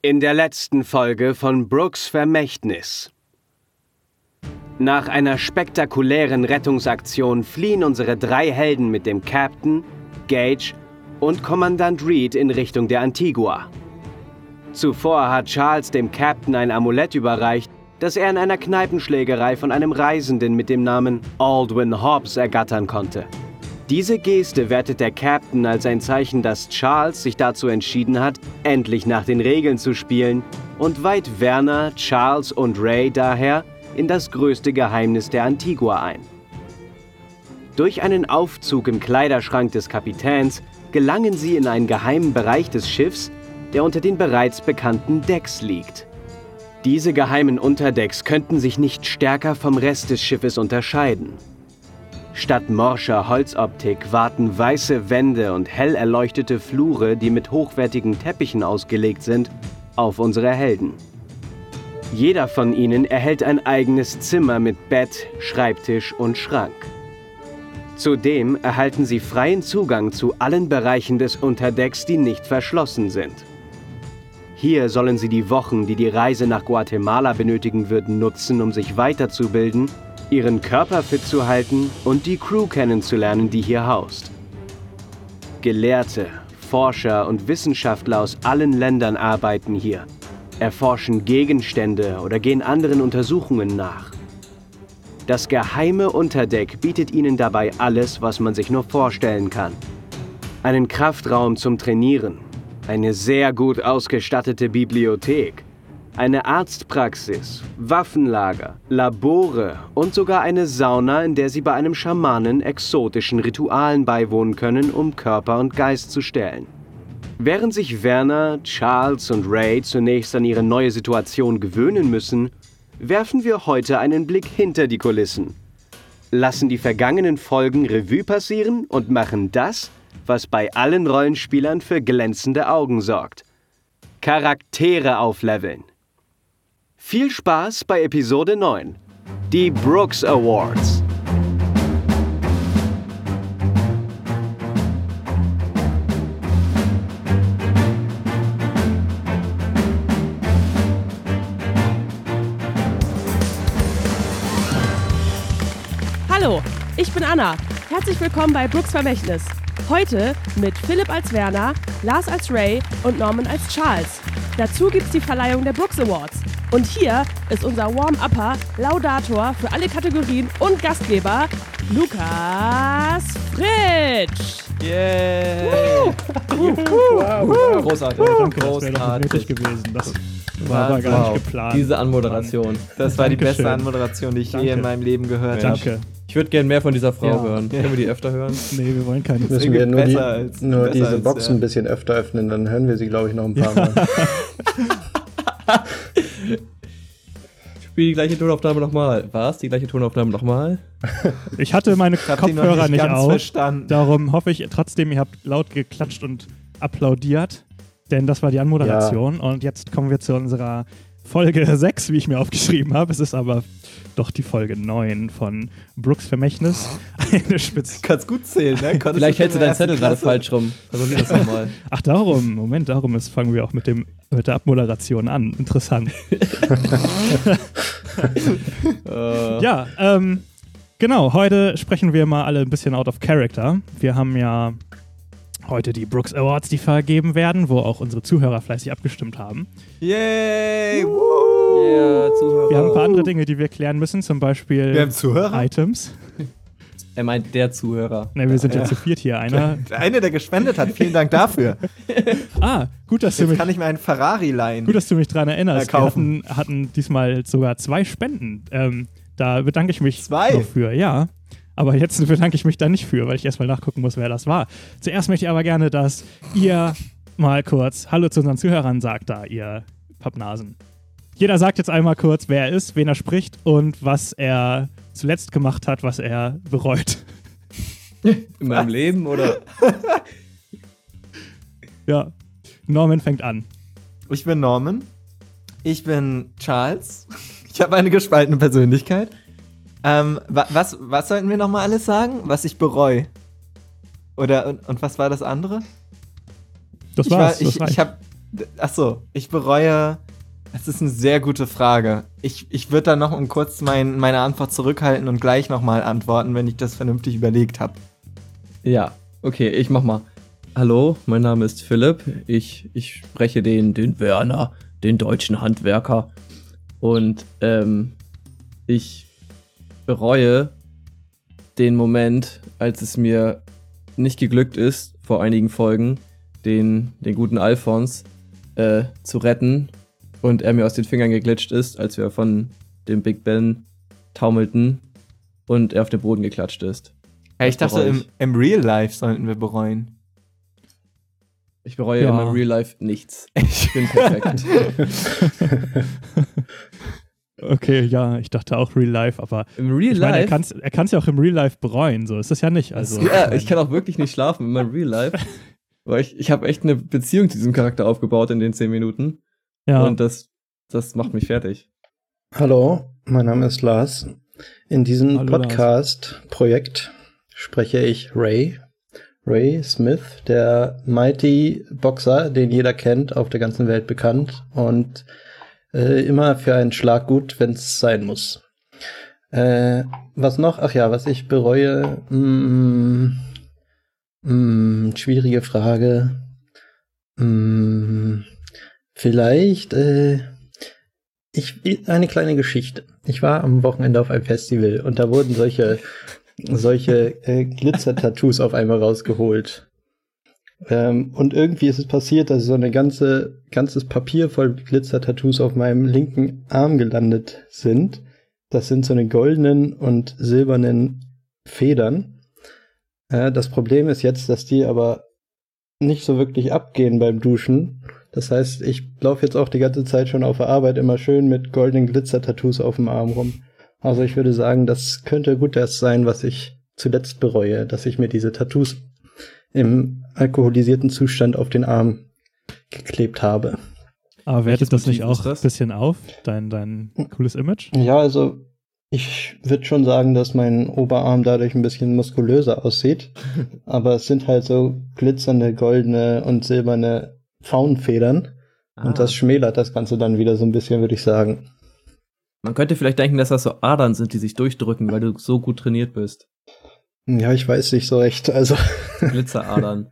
In der letzten Folge von Brooks Vermächtnis. Nach einer spektakulären Rettungsaktion fliehen unsere drei Helden mit dem Captain, Gage und Kommandant Reed in Richtung der Antigua. Zuvor hat Charles dem Captain ein Amulett überreicht, das er in einer Kneipenschlägerei von einem Reisenden mit dem Namen Aldwin Hobbs ergattern konnte. Diese Geste wertet der Captain als ein Zeichen, dass Charles sich dazu entschieden hat, endlich nach den Regeln zu spielen und weiht Werner, Charles und Ray daher in das größte Geheimnis der Antigua ein. Durch einen Aufzug im Kleiderschrank des Kapitäns gelangen sie in einen geheimen Bereich des Schiffs, der unter den bereits bekannten Decks liegt. Diese geheimen Unterdecks könnten sich nicht stärker vom Rest des Schiffes unterscheiden. Statt morscher Holzoptik warten weiße Wände und hell erleuchtete Flure, die mit hochwertigen Teppichen ausgelegt sind, auf unsere Helden. Jeder von ihnen erhält ein eigenes Zimmer mit Bett, Schreibtisch und Schrank. Zudem erhalten sie freien Zugang zu allen Bereichen des Unterdecks, die nicht verschlossen sind. Hier sollen sie die Wochen, die die Reise nach Guatemala benötigen würden, nutzen, um sich weiterzubilden ihren Körper fit zu halten und die Crew kennenzulernen, die hier haust. Gelehrte, Forscher und Wissenschaftler aus allen Ländern arbeiten hier, erforschen Gegenstände oder gehen anderen Untersuchungen nach. Das geheime Unterdeck bietet ihnen dabei alles, was man sich nur vorstellen kann. Einen Kraftraum zum Trainieren, eine sehr gut ausgestattete Bibliothek, eine Arztpraxis, Waffenlager, Labore und sogar eine Sauna, in der sie bei einem Schamanen exotischen Ritualen beiwohnen können, um Körper und Geist zu stellen. Während sich Werner, Charles und Ray zunächst an ihre neue Situation gewöhnen müssen, werfen wir heute einen Blick hinter die Kulissen, lassen die vergangenen Folgen Revue passieren und machen das, was bei allen Rollenspielern für glänzende Augen sorgt. Charaktere aufleveln. Viel Spaß bei Episode 9. Die Brooks Awards. Hallo, ich bin Anna. Herzlich willkommen bei Brooks Vermächtnis. Heute mit Philipp als Werner, Lars als Ray und Norman als Charles. Dazu gibt's die Verleihung der Brooks Awards. Und hier ist unser Warm-Upper, Laudator für alle Kategorien und Gastgeber, Lukas Fritsch. Yay! Wow, Großartig. Ja, danke, das wäre doch nicht Großartig. nötig gewesen. Das war aber gar Wow. nicht geplant. Diese Anmoderation. Das war die beste Anmoderation, die ich je Danke. in meinem Leben gehört habe. Danke. Ich würde gerne mehr von dieser Frau Ja. hören. Ja. Können wir die öfter hören? Nee, wir wollen keine. Müssen wir nur, die, besser als- nur diese als, Boxen ja. ein bisschen öfter öffnen, dann hören wir sie, glaube ich, noch ein paar Mal. Spiel die gleiche Tonaufnahme nochmal. Was? Die gleiche Tonaufnahme nochmal? Ich hatte meine Ich Kopfhörer nicht nicht, ganz auf. verstanden. Darum hoffe ich trotzdem, ihr habt laut geklatscht und applaudiert. Denn das war die Anmoderation. Und jetzt kommen wir zu unserer Folge 6, wie ich mir aufgeschrieben habe. Es ist aber doch die Folge 9 von Brooks Vermächtnis. Eine Spitz. Kannst gut zählen, ne? Konntest Vielleicht hältst du deinen Zettel gerade falsch rum. Versuch das nochmal. Ach, darum. Moment, darum ist, fangen wir auch mit, dem, mit der Abmoderation an. Interessant. äh, Ja, ähm, genau. Heute sprechen wir mal alle ein bisschen out of character. Wir haben ja heute die Brooks Awards, die vergeben werden, wo auch unsere Zuhörer fleißig abgestimmt haben. Yay! Woo! yeah, Zuhörer. Wir haben ein paar andere Dinge, die wir klären müssen, zum Beispiel Wir haben Zuhörer. Items. Er meint der Zuhörer. Ne, wir sind ja, zu viert hier. Einer. Der eine, der gespendet hat, vielen Dank dafür. Ah, gut, dass du Jetzt mich, kann ich mir einen Ferrari leihen. gut, dass du mich dran erinnerst. Wir hatten, hatten diesmal sogar zwei Spenden. Ähm, da bedanke ich mich Zwei? nur für. Ja. Aber jetzt bedanke ich mich da nicht für, weil ich erstmal nachgucken muss, wer das war. Zuerst möchte ich aber gerne, dass ihr mal kurz Hallo zu unseren Zuhörern sagt, da ihr Pappnasen. Jeder sagt jetzt einmal kurz, wer er ist, wen er spricht und was er zuletzt gemacht hat, was er bereut. In meinem Leben oder? Ja. Norman fängt an. Ich bin Norman. Ich bin Charles. Ich habe eine gespaltene Persönlichkeit. Ähm, wa was, was sollten wir nochmal alles sagen? Was ich bereue. Oder und, und was war das andere? Das ich war's. ich, das ich habe Achso, ich bereue. Das ist eine sehr gute Frage. Ich, ich würde da noch um kurz mein, meine Antwort zurückhalten und gleich nochmal antworten, wenn ich das vernünftig überlegt habe. Ja, okay, ich mach mal. Hallo, mein Name ist Philipp. Ich, ich spreche den, den Werner, den deutschen Handwerker. Und ähm, ich bereue den Moment, als es mir nicht geglückt ist, vor einigen Folgen, den, den guten Alphons äh, zu retten und er mir aus den Fingern geglitscht ist, als wir von dem Big Ben taumelten und er auf den Boden geklatscht ist. Ja, ich dachte, im, im Real Life sollten wir bereuen. Ich bereue Ja. in meinem Real Life nichts. Ich bin perfekt. Okay, ja, ich dachte auch Real Life, aber Im Real ich meine, er Life. kann es er ja auch im Real Life bereuen, so ist das ja nicht. Also, ja, ich kann auch wirklich nicht schlafen in meinem Real Life. Weil ich, ich habe echt eine Beziehung zu diesem Charakter aufgebaut in den 10 Minuten. ja, Und das, das macht mich fertig. Hallo, mein Name ist Lars. In diesem. Podcast-Projekt spreche ich Ray. Ray Smith, der Mighty Boxer, den jeder kennt, auf der ganzen Welt bekannt und äh, immer für einen Schlag gut, wenn es sein muss. Äh, was noch? Ach ja, was ich bereue. Mm, mm, schwierige Frage. Mm, vielleicht äh, ich, eine kleine Geschichte. Ich war am Wochenende auf einem Festival und da wurden solche, solche äh, Glitzer-Tattoos auf einmal rausgeholt. Ähm, und irgendwie ist es passiert, dass so eine ganze, ganzes Papier voll Glitzer-Tattoos auf meinem linken Arm gelandet sind. Das sind so eine goldenen und silbernen Federn. Äh, das Problem ist jetzt, dass die aber nicht so wirklich abgehen beim Duschen. Das heißt, ich laufe jetzt auch die ganze Zeit schon auf der Arbeit immer schön mit goldenen Glitzer-Tattoos auf dem Arm rum. Also ich würde sagen, das könnte gut das sein, was ich zuletzt bereue, dass ich mir diese Tattoos im alkoholisierten Zustand auf den Arm geklebt habe. aber wertet welches das nicht auch ein bisschen auf, dein, dein cooles Image? Ja, also ich würde schon sagen, dass mein Oberarm dadurch ein bisschen muskulöser aussieht. Aber es sind halt so glitzernde, goldene und silberne Faunfedern. Ah. Und das schmälert das Ganze dann wieder so ein bisschen, würde ich sagen. Man könnte vielleicht denken, dass das so Adern sind, die sich durchdrücken, weil du so gut trainiert bist. Ja, ich weiß nicht so recht. Also Glitzeradern.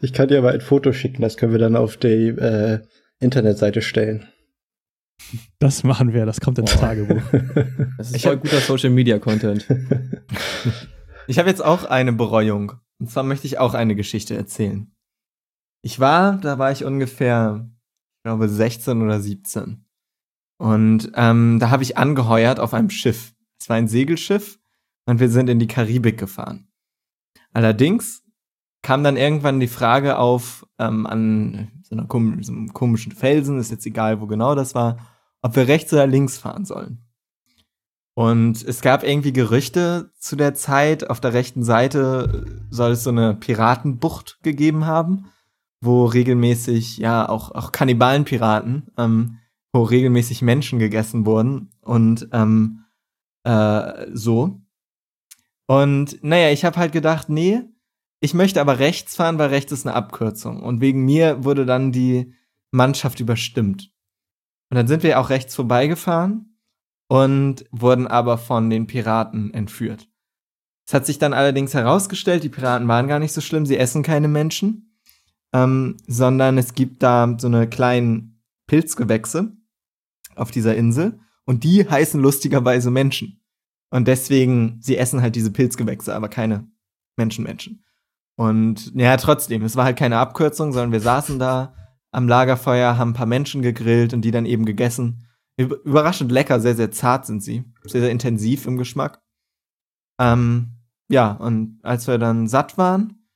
ich kann dir aber ein Foto schicken, das können wir dann auf die äh, Internetseite stellen. Das machen wir, das kommt ins Tagebuch. Das ist Ich voll guter Social Media Content. Ich habe jetzt auch eine Bereuung. Und zwar möchte ich auch eine Geschichte erzählen. Ich war, da war ich ungefähr, ich glaube, 16 oder 17. Und ähm, da habe ich angeheuert auf einem Schiff. Es war ein Segelschiff und wir sind in die Karibik gefahren. Allerdings kam dann irgendwann die Frage auf, ähm, an so, einer kom so einem komischen Felsen, ist jetzt egal, wo genau das war, ob wir rechts oder links fahren sollen. Und es gab irgendwie Gerüchte zu der Zeit, auf der rechten Seite soll es so eine Piratenbucht gegeben haben, wo regelmäßig, ja, auch, auch Kannibalenpiraten, ähm, wo regelmäßig Menschen gegessen wurden und ähm, äh, so. Und naja, ich habe halt gedacht, nee, ich möchte aber rechts fahren, weil rechts ist eine Abkürzung. Und wegen mir wurde dann die Mannschaft überstimmt. Und dann sind wir auch rechts vorbeigefahren und wurden aber von den Piraten entführt. Es hat sich dann allerdings herausgestellt, die Piraten waren gar nicht so schlimm, sie essen keine Menschen, ähm, sondern es gibt da so eine kleinen Pilzgewächse auf dieser Insel und die heißen lustigerweise Menschen. Und deswegen, sie essen halt diese Pilzgewächse, aber keine Menschenmenschen. Und ja, trotzdem, es war halt keine Abkürzung, sondern wir saßen da am Lagerfeuer, haben ein paar Menschen gegrillt und die dann eben gegessen. Über- Überraschend lecker, sehr, sehr zart sind sie. Sehr, sehr intensiv im Geschmack. Ähm, ja, und als wir dann satt waren,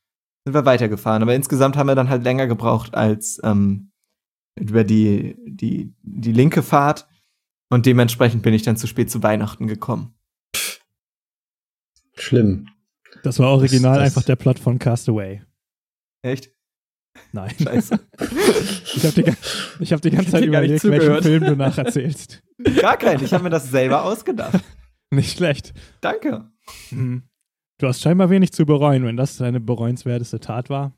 sind wir weitergefahren. Aber insgesamt haben wir dann halt länger gebraucht als ähm, über die, die, die linke Fahrt. Und dementsprechend bin ich dann zu spät zu Weihnachten gekommen. Schlimm. Das war original das- einfach der Plot von Castaway. Echt? Nein. Scheiße. Ich habe die, ich hab die ganze Zeit überlegt, welchen. Film du nacherzählst. Gar kein. Ich habe mir das selber ausgedacht. Nicht schlecht. Danke. Mhm. Du hast scheinbar wenig zu bereuen, wenn das deine bereuenswerteste Tat war.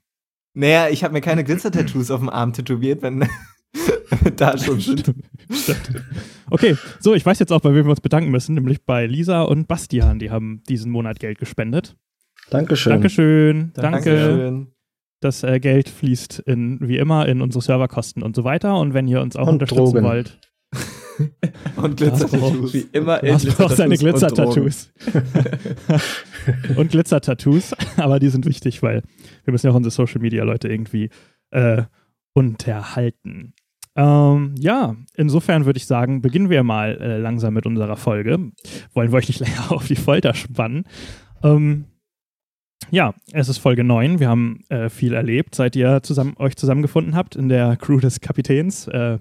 Naja, ich habe mir keine Glitzer-Tattoos auf dem Arm tätowiert, wenn da schon sind. Stimmt. Okay, so, ich weiß jetzt auch, bei wem wir uns bedanken müssen, nämlich bei Lisa und Bastian. Die haben diesen Monat Geld gespendet. Dankeschön. Dankeschön. Danke. Das äh, Geld fließt in, wie immer in unsere Serverkosten und so weiter. Und wenn ihr uns auch Und unterstützen Drogen. wollt, Und Glitzer-Tattoos. Wie immer Lars braucht seine Glitzer-Tattoos Glitzer-Tattoos. und Glitzer-Tattoos, aber die sind wichtig, weil wir müssen ja auch unsere Social-Media-Leute irgendwie äh, unterhalten. Ähm, ja, insofern würde ich sagen, beginnen wir mal äh, langsam mit unserer Folge. Wollen wir euch nicht länger auf die Folter spannen. Ähm, ja, es ist Folge 9. Wir haben äh, viel erlebt, seit ihr zusammen, euch zusammengefunden habt in der Crew des Kapitäns. Äh,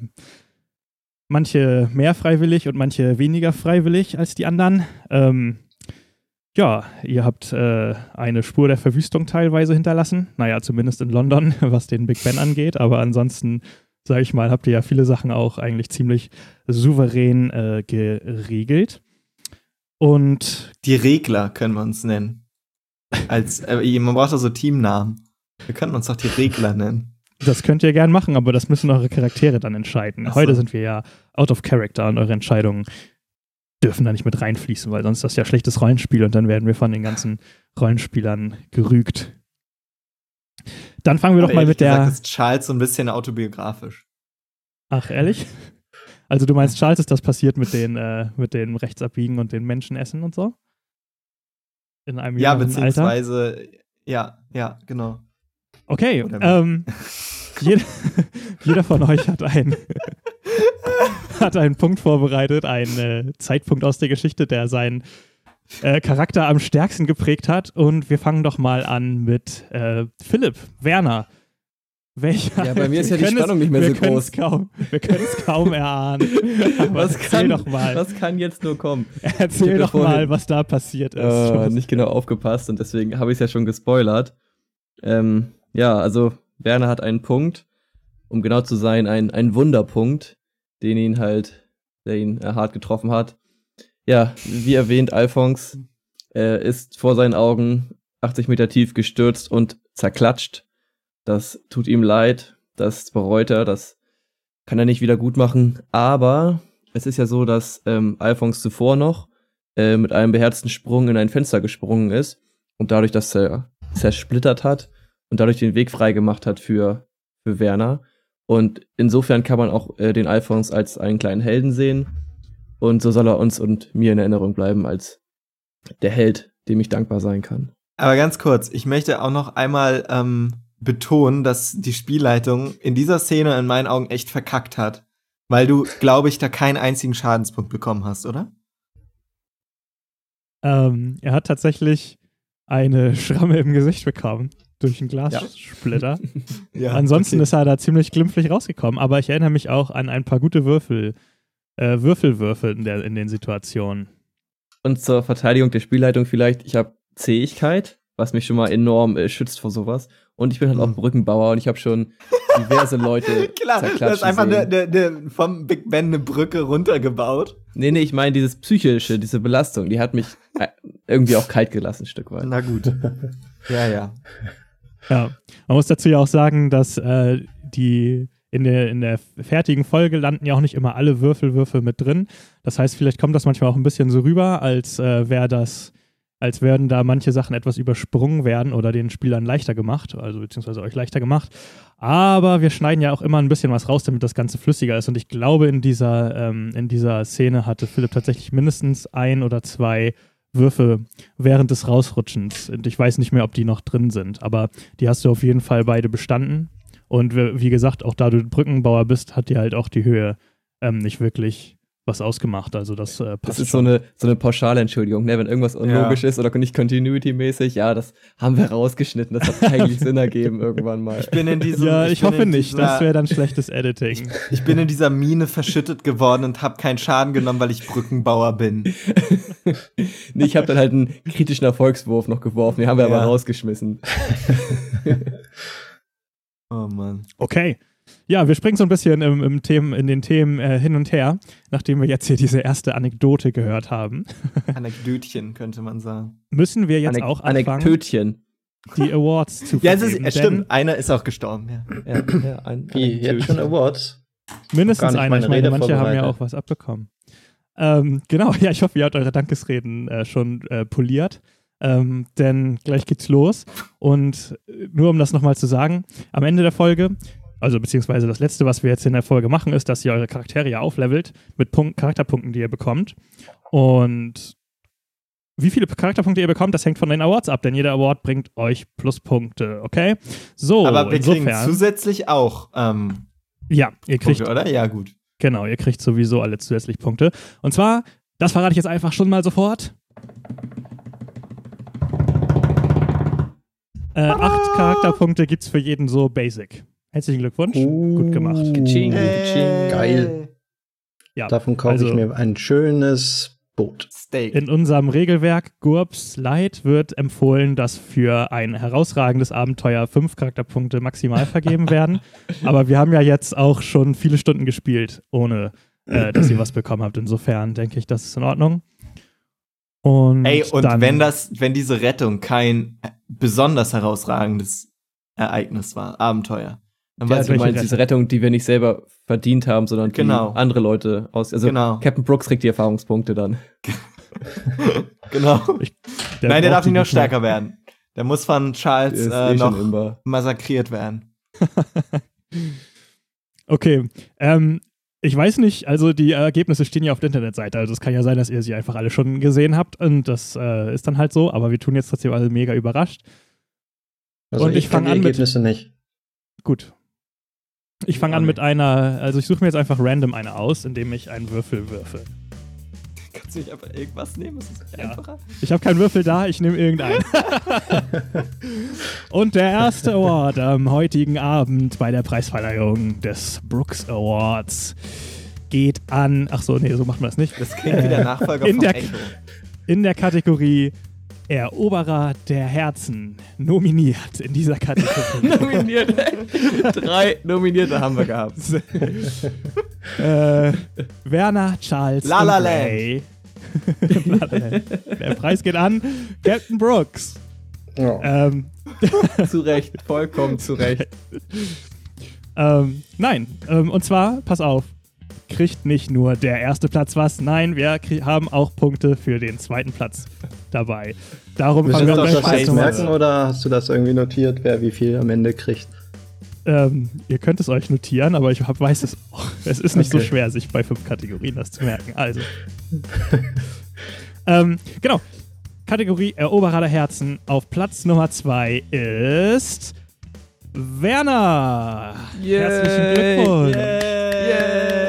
manche mehr freiwillig und manche weniger freiwillig als die anderen. Ähm, ja, ihr habt äh, eine Spur der Verwüstung teilweise hinterlassen. Naja, zumindest in London, was den Big Ben angeht. Aber ansonsten, sage ich mal, habt ihr ja viele Sachen auch eigentlich ziemlich souverän äh, geregelt. Und Die Regler können wir uns nennen. Als, äh, man braucht doch so Teamnamen. Wir könnten uns doch die Regler nennen. das könnt ihr gern machen, aber das müssen eure Charaktere dann entscheiden. So. Heute sind wir ja out of character und eure Entscheidungen dürfen da nicht mit reinfließen, weil sonst ist das ja schlechtes Rollenspiel und dann werden wir von den ganzen Rollenspielern gerügt. Dann fangen wir doch Aber mal mit der. Gesagt, ist Charles so ein bisschen autobiografisch. Ach, ehrlich? Also du meinst, Charles, ist das passiert mit den, äh, mit den Rechtsabbiegen und den Menschenessen und so? In einem Ja, jüngeren Alter? beziehungsweise, ja, ja, genau. Okay, ähm, jeder, jeder von euch hat einen, hat einen Punkt vorbereitet, einen äh, Zeitpunkt aus der Geschichte, der seinen äh, Charakter am stärksten geprägt hat. Und wir fangen doch mal an mit äh, Philipp, Werner. Welcher, Ja, bei mir ist ja die Spannung es- nicht mehr so groß. Kaum, wir können es kaum erahnen. Was erzähl kann, doch mal. was kann jetzt nur kommen? Erzähl doch ja mal, vorhin- was da passiert ist. Äh, nicht genau aufgepasst und deswegen habe ich es ja schon gespoilert. Ähm, ja, also Werner hat einen Punkt, um genau zu sein, ein, ein Wunderpunkt, den ihn halt, der ihn äh, hart getroffen hat. Ja, wie erwähnt, Alphons äh, ist vor seinen Augen 80 Meter tief gestürzt und zerklatscht. Das tut ihm leid, das bereut er, das kann er nicht wieder gut machen. Aber es ist ja so, dass ähm, Alphons zuvor noch äh, mit einem beherzten Sprung in ein Fenster gesprungen ist und dadurch das er zersplittert hat und dadurch den Weg frei gemacht hat für, für Werner. Und insofern kann man auch äh, den Alphons als einen kleinen Helden sehen. Und so soll er uns und mir in Erinnerung bleiben als der Held, dem ich dankbar sein kann. Aber ganz kurz, ich möchte auch noch einmal ähm, betonen, dass die Spielleitung in dieser Szene in meinen Augen echt verkackt hat. Weil du, glaube ich, da keinen einzigen Schadenspunkt bekommen hast, oder? Ähm, er hat tatsächlich eine Schramme im Gesicht bekommen durch einen Glassplitter. Ja. Ansonsten okay. ist er da ziemlich glimpflich rausgekommen, aber ich erinnere mich auch an ein paar gute Würfel, äh, Würfelwürfe in, der, in den Situationen. Und zur Verteidigung der Spielleitung vielleicht, ich habe Zähigkeit, was mich schon mal enorm äh, schützt vor sowas. Und ich bin halt auch Mhm. Brückenbauer und ich habe schon diverse Leute Klar, hast zerklatschen einfach sehen. ne, ne, ne, vom Big Ben eine Brücke runtergebaut. Nee, nee, ich meine dieses psychische, diese Belastung, die hat mich äh, irgendwie auch kalt gelassen, ein Stück weit. Na gut. ja, ja. Ja, man muss dazu ja auch sagen, dass äh, die in der, in der fertigen Folge landen ja auch nicht immer alle Würfelwürfe mit drin. Das heißt, vielleicht kommt das manchmal auch ein bisschen so rüber, als äh, wäre das, als werden da manche Sachen etwas übersprungen werden oder den Spielern leichter gemacht, also beziehungsweise euch leichter gemacht. Aber wir schneiden ja auch immer ein bisschen was raus, damit das Ganze flüssiger ist. Und ich glaube, in dieser, ähm, in dieser Szene hatte Philipp tatsächlich mindestens ein oder zwei Würfe während des Rausrutschens. Und ich weiß nicht mehr, ob die noch drin sind, aber die hast du auf jeden Fall beide bestanden. Und wie gesagt, auch da du Brückenbauer bist, hat dir halt auch die Höhe ähm, nicht wirklich was ausgemacht. Also das äh, passt Das ist so schon. eine, so eine pauschale Entschuldigung, ne? Wenn irgendwas unlogisch ist oder nicht continuity-mäßig, ja, das haben wir rausgeschnitten. Das hat eigentlich Sinn ergeben irgendwann mal. Ich bin in diesem. ja, ich, bin hoffe nicht. Dieser, Das wäre dann schlechtes Editing. ich bin in dieser Mine verschüttet geworden und habe keinen Schaden genommen, weil ich Brückenbauer bin. nee, ich habe dann halt einen kritischen Erfolgswurf noch geworfen, den haben wir Ja. aber rausgeschmissen. Oh Mann. Okay. Ja, wir springen so ein bisschen im, im Themen, in den Themen äh, hin und her, nachdem wir jetzt hier diese erste Anekdote gehört haben. Anekdötchen könnte man sagen. Müssen wir jetzt Anek auch anfangen? Anekdötchen. die Awards zu Ja, es ist, vergeben, stimmt. Einer ist auch gestorben. Ja. Ja, ja, ein, Wie, jetzt schon Awards? Mindestens einer. Ich meine meine, Rede manche haben ja auch was abbekommen. Ähm, genau, ja, ich hoffe, ihr habt eure Dankesreden äh, schon äh, poliert. Ähm, denn gleich geht's los. Und äh, nur um das nochmal zu sagen, am Ende der Folge, also beziehungsweise das letzte, was wir jetzt in der Folge machen, ist, dass ihr eure Charaktere ja auflevelt mit Punkt, Charakterpunkten, die ihr bekommt. Und wie viele Charakterpunkte ihr bekommt, das hängt von den Awards ab, denn jeder Award bringt euch Pluspunkte, okay? So, Aber wir kriegen insofern, zusätzlich auch ähm, ja, ihr kriegt Punkte, oder? Ja, gut. Genau, ihr kriegt sowieso alle zusätzlich Punkte. Und zwar, das verrate ich jetzt einfach schon mal sofort. Äh, acht Charakterpunkte gibt's für jeden so basic. Herzlichen Glückwunsch. Gut gemacht. Ka-ching. Hey. Geil. Ja, Davon kaufe also- ich mir ein schönes Boot. Steak. In unserem Regelwerk GURPS Light wird empfohlen, dass für ein herausragendes Abenteuer fünf Charakterpunkte maximal vergeben werden. Aber wir haben ja jetzt auch schon viele Stunden gespielt, ohne äh, dass ihr was bekommen habt. Insofern denke ich, das ist in Ordnung. Und Ey, und dann, wenn das, wenn diese Rettung kein besonders herausragendes Ereignis war, Abenteuer, dann Ja, weiß du ich meinst diese Rettung, die wir nicht selber verdient haben, sondern die Genau. andere Leute aus. Also Genau. Captain Brooks kriegt die Erfahrungspunkte dann. genau. der Nein, der darf die nicht noch mehr. stärker werden. Der muss von Charles äh, eh noch massakriert werden. Okay. Ähm, ich weiß nicht, also die Ergebnisse stehen ja auf der Internetseite. Also es kann ja sein, dass ihr sie einfach alle schon gesehen habt und das äh, ist dann halt so, aber wir tun jetzt trotzdem alle mega überrascht. Also Und ich fang kenn die an mit- Ergebnisse nicht. Gut. Ich fange an mit einer, also ich suche mir jetzt einfach random eine aus, indem ich einen Würfel würfe. Kannst du nicht einfach irgendwas nehmen? Ist das Ja. einfacher? Ich habe keinen Würfel da, ich nehme irgendeinen. Und der erste Award am heutigen Abend bei der Preisverleihung des Brooks Awards geht an. Ach so, nee, so macht man das nicht. Das klingt wie der Nachfolger In von der- Echo. In der Kategorie Eroberer der Herzen nominiert in dieser Kategorie. Nominiert. Drei Nominierte haben wir gehabt. äh, Werner Charles La La Land. La La Land. Der Preis geht an Captain Brooks. Ja. Ähm, zu Recht, vollkommen zu Recht. Ähm, nein, ähm, und zwar, pass auf, kriegt nicht nur der erste Platz was, nein, wir haben auch Punkte für den zweiten Platz dabei. Darum Müssen fangen wir uns das jetzt merken oder hast du das irgendwie notiert, wer wie viel am Ende kriegt? Ähm, ihr könnt es euch notieren, aber ich hab, weiß es auch. Es ist nicht so Okay. schwer, sich bei fünf Kategorien das zu merken. Also. ähm, genau. Kategorie Eroberer der Herzen auf Platz Nummer zwei ist Werner. Herzlichen Glückwunsch. Yay!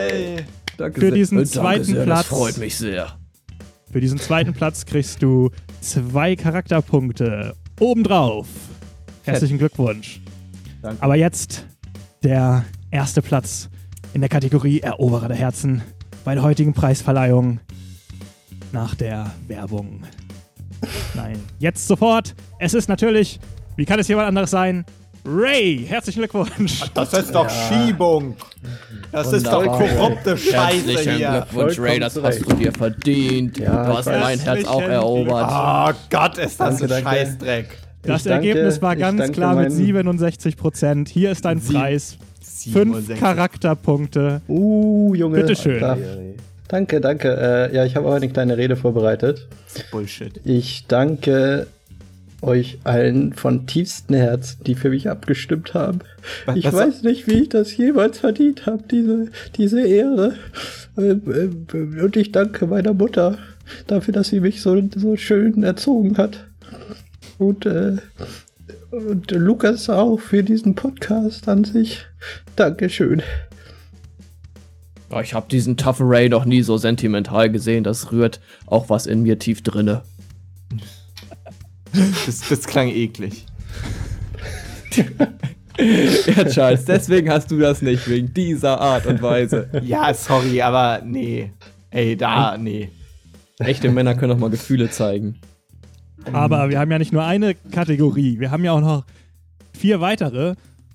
Danke Für sehr. diesen Danke zweiten sehr, Platz. Das freut mich sehr. Für diesen zweiten Platz kriegst du zwei Charakterpunkte obendrauf. Herzlichen Glückwunsch. Danke. Aber jetzt der erste Platz in der Kategorie Eroberer der Herzen bei der heutigen Preisverleihung nach der Werbung. Nein, jetzt sofort. Es ist natürlich, wie kann es jemand anderes sein? Ray, herzlichen Glückwunsch. Das ist doch Schiebung. Das ist doch Wunderbar. korrupte Scheiße Herzlichen hier. Glückwunsch, Ray, das hast du dir verdient. Ja, du hast mein Herz auch erobert. Oh Gott, ist das Danke, ein. Scheißdreck. Das danke- Ergebnis war ganz klar mit meinen- 67 Prozent. Hier ist dein Sie- Preis. Fünf 67. Charakterpunkte. Uh, Junge. Bitteschön. Darf- Danke, danke. Äh, ja, ich habe auch eine kleine Rede vorbereitet. Bullshit. Ich danke euch allen von tiefstem Herzen, die für mich abgestimmt haben. Was- Ich was- weiß nicht, wie ich das jemals verdient habe, diese, diese Ehre. Ähm, ähm, Und ich danke meiner Mutter dafür, dass sie mich so, so schön erzogen hat. Und, äh, und Lukas auch für diesen Podcast an sich. Dankeschön. Ich habe diesen toughen Ray noch nie so sentimental gesehen. Das rührt auch was in mir tief drinne. Das, das klang eklig. Ja, Charles, deswegen hast du das nicht, wegen dieser Art und Weise. Ja, sorry, aber nee. Ey, da, nee. Echte Männer können auch mal Gefühle zeigen. Aber wir haben ja nicht nur eine Kategorie, wir haben ja auch noch vier weitere.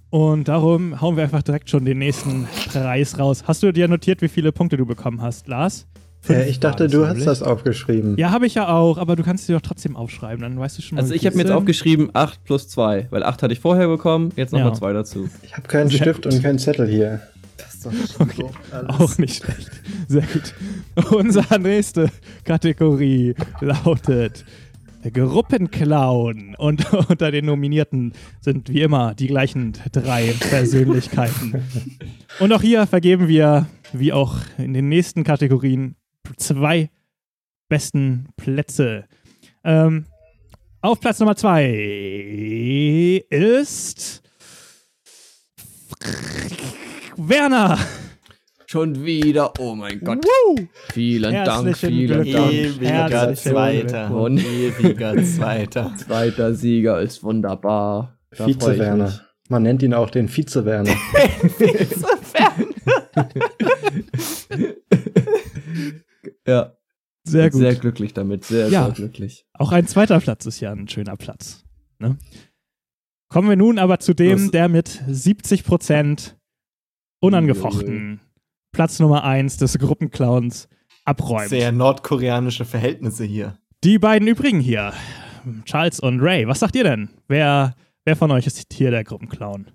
Und darum hauen wir einfach direkt schon den nächsten Preis raus. Hast du dir notiert, wie viele Punkte du bekommen hast, Lars? Äh, ich dachte, du hast das aufgeschrieben. Ja, habe ich ja auch, aber du kannst sie doch trotzdem aufschreiben, dann weißt du schon mal. Also ich habe mir jetzt aufgeschrieben 8 plus 2, weil 8 hatte ich vorher bekommen, jetzt nochmal Ja. 2 dazu. Ich habe keinen Sehr Stift gut. und keinen Zettel hier. Das ist doch Okay. Auch nicht schlecht. Sehr gut. Unsere nächste Kategorie lautet Gruppenclown. Und unter den Nominierten sind wie immer die gleichen drei Persönlichkeiten. Und auch hier vergeben wir, wie auch in den nächsten Kategorien, zwei besten Plätze. Ähm, auf Platz Nummer zwei ist Werner. Schon wieder, oh mein Gott. Woo! Vielen Dank, Herzlichen vielen Glückwunsch. Dank. Ewiger Zweiter. Glückwunsch. Ewiger Zweiter. Zweiter Sieger ist wunderbar. Da Vize-Werner. mich. Man nennt ihn auch den Vize-Werner. Ja, Sehr gut. sehr glücklich damit, sehr, Ja. sehr glücklich. Auch ein zweiter Platz ist ja ein schöner Platz. Ne? Kommen wir nun aber zu dem, Los. der mit 70% unangefochten Platz Nummer 1 des Gruppenclowns abräumt. Sehr nordkoreanische Verhältnisse hier. Die beiden übrigen hier, Charles und Ray, was sagt ihr denn? Wer, wer von euch ist hier der Gruppenclown?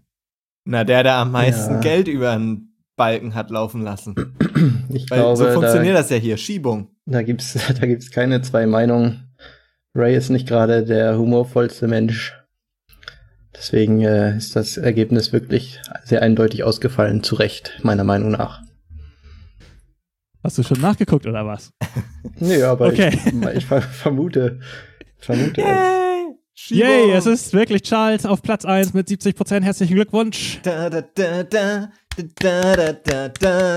Na, der, der am meisten Ja. Geld über den Balken hat laufen lassen. Ich Weil glaube, so funktioniert da, das ja hier. Schiebung. da gibt's da gibt's keine zwei Meinungen. Ray ist nicht gerade der humorvollste Mensch. Deswegen äh, ist das Ergebnis wirklich sehr eindeutig ausgefallen, zu Recht, meiner Meinung nach. Hast du schon nachgeguckt oder was? Nee, aber Okay. ich, ich ver vermute, vermute es. Yay! Schiebung. Yay, es ist wirklich Charles auf Platz 1 mit 70%. Herzlichen Glückwunsch. Da, da, da, da, da, da, da, da,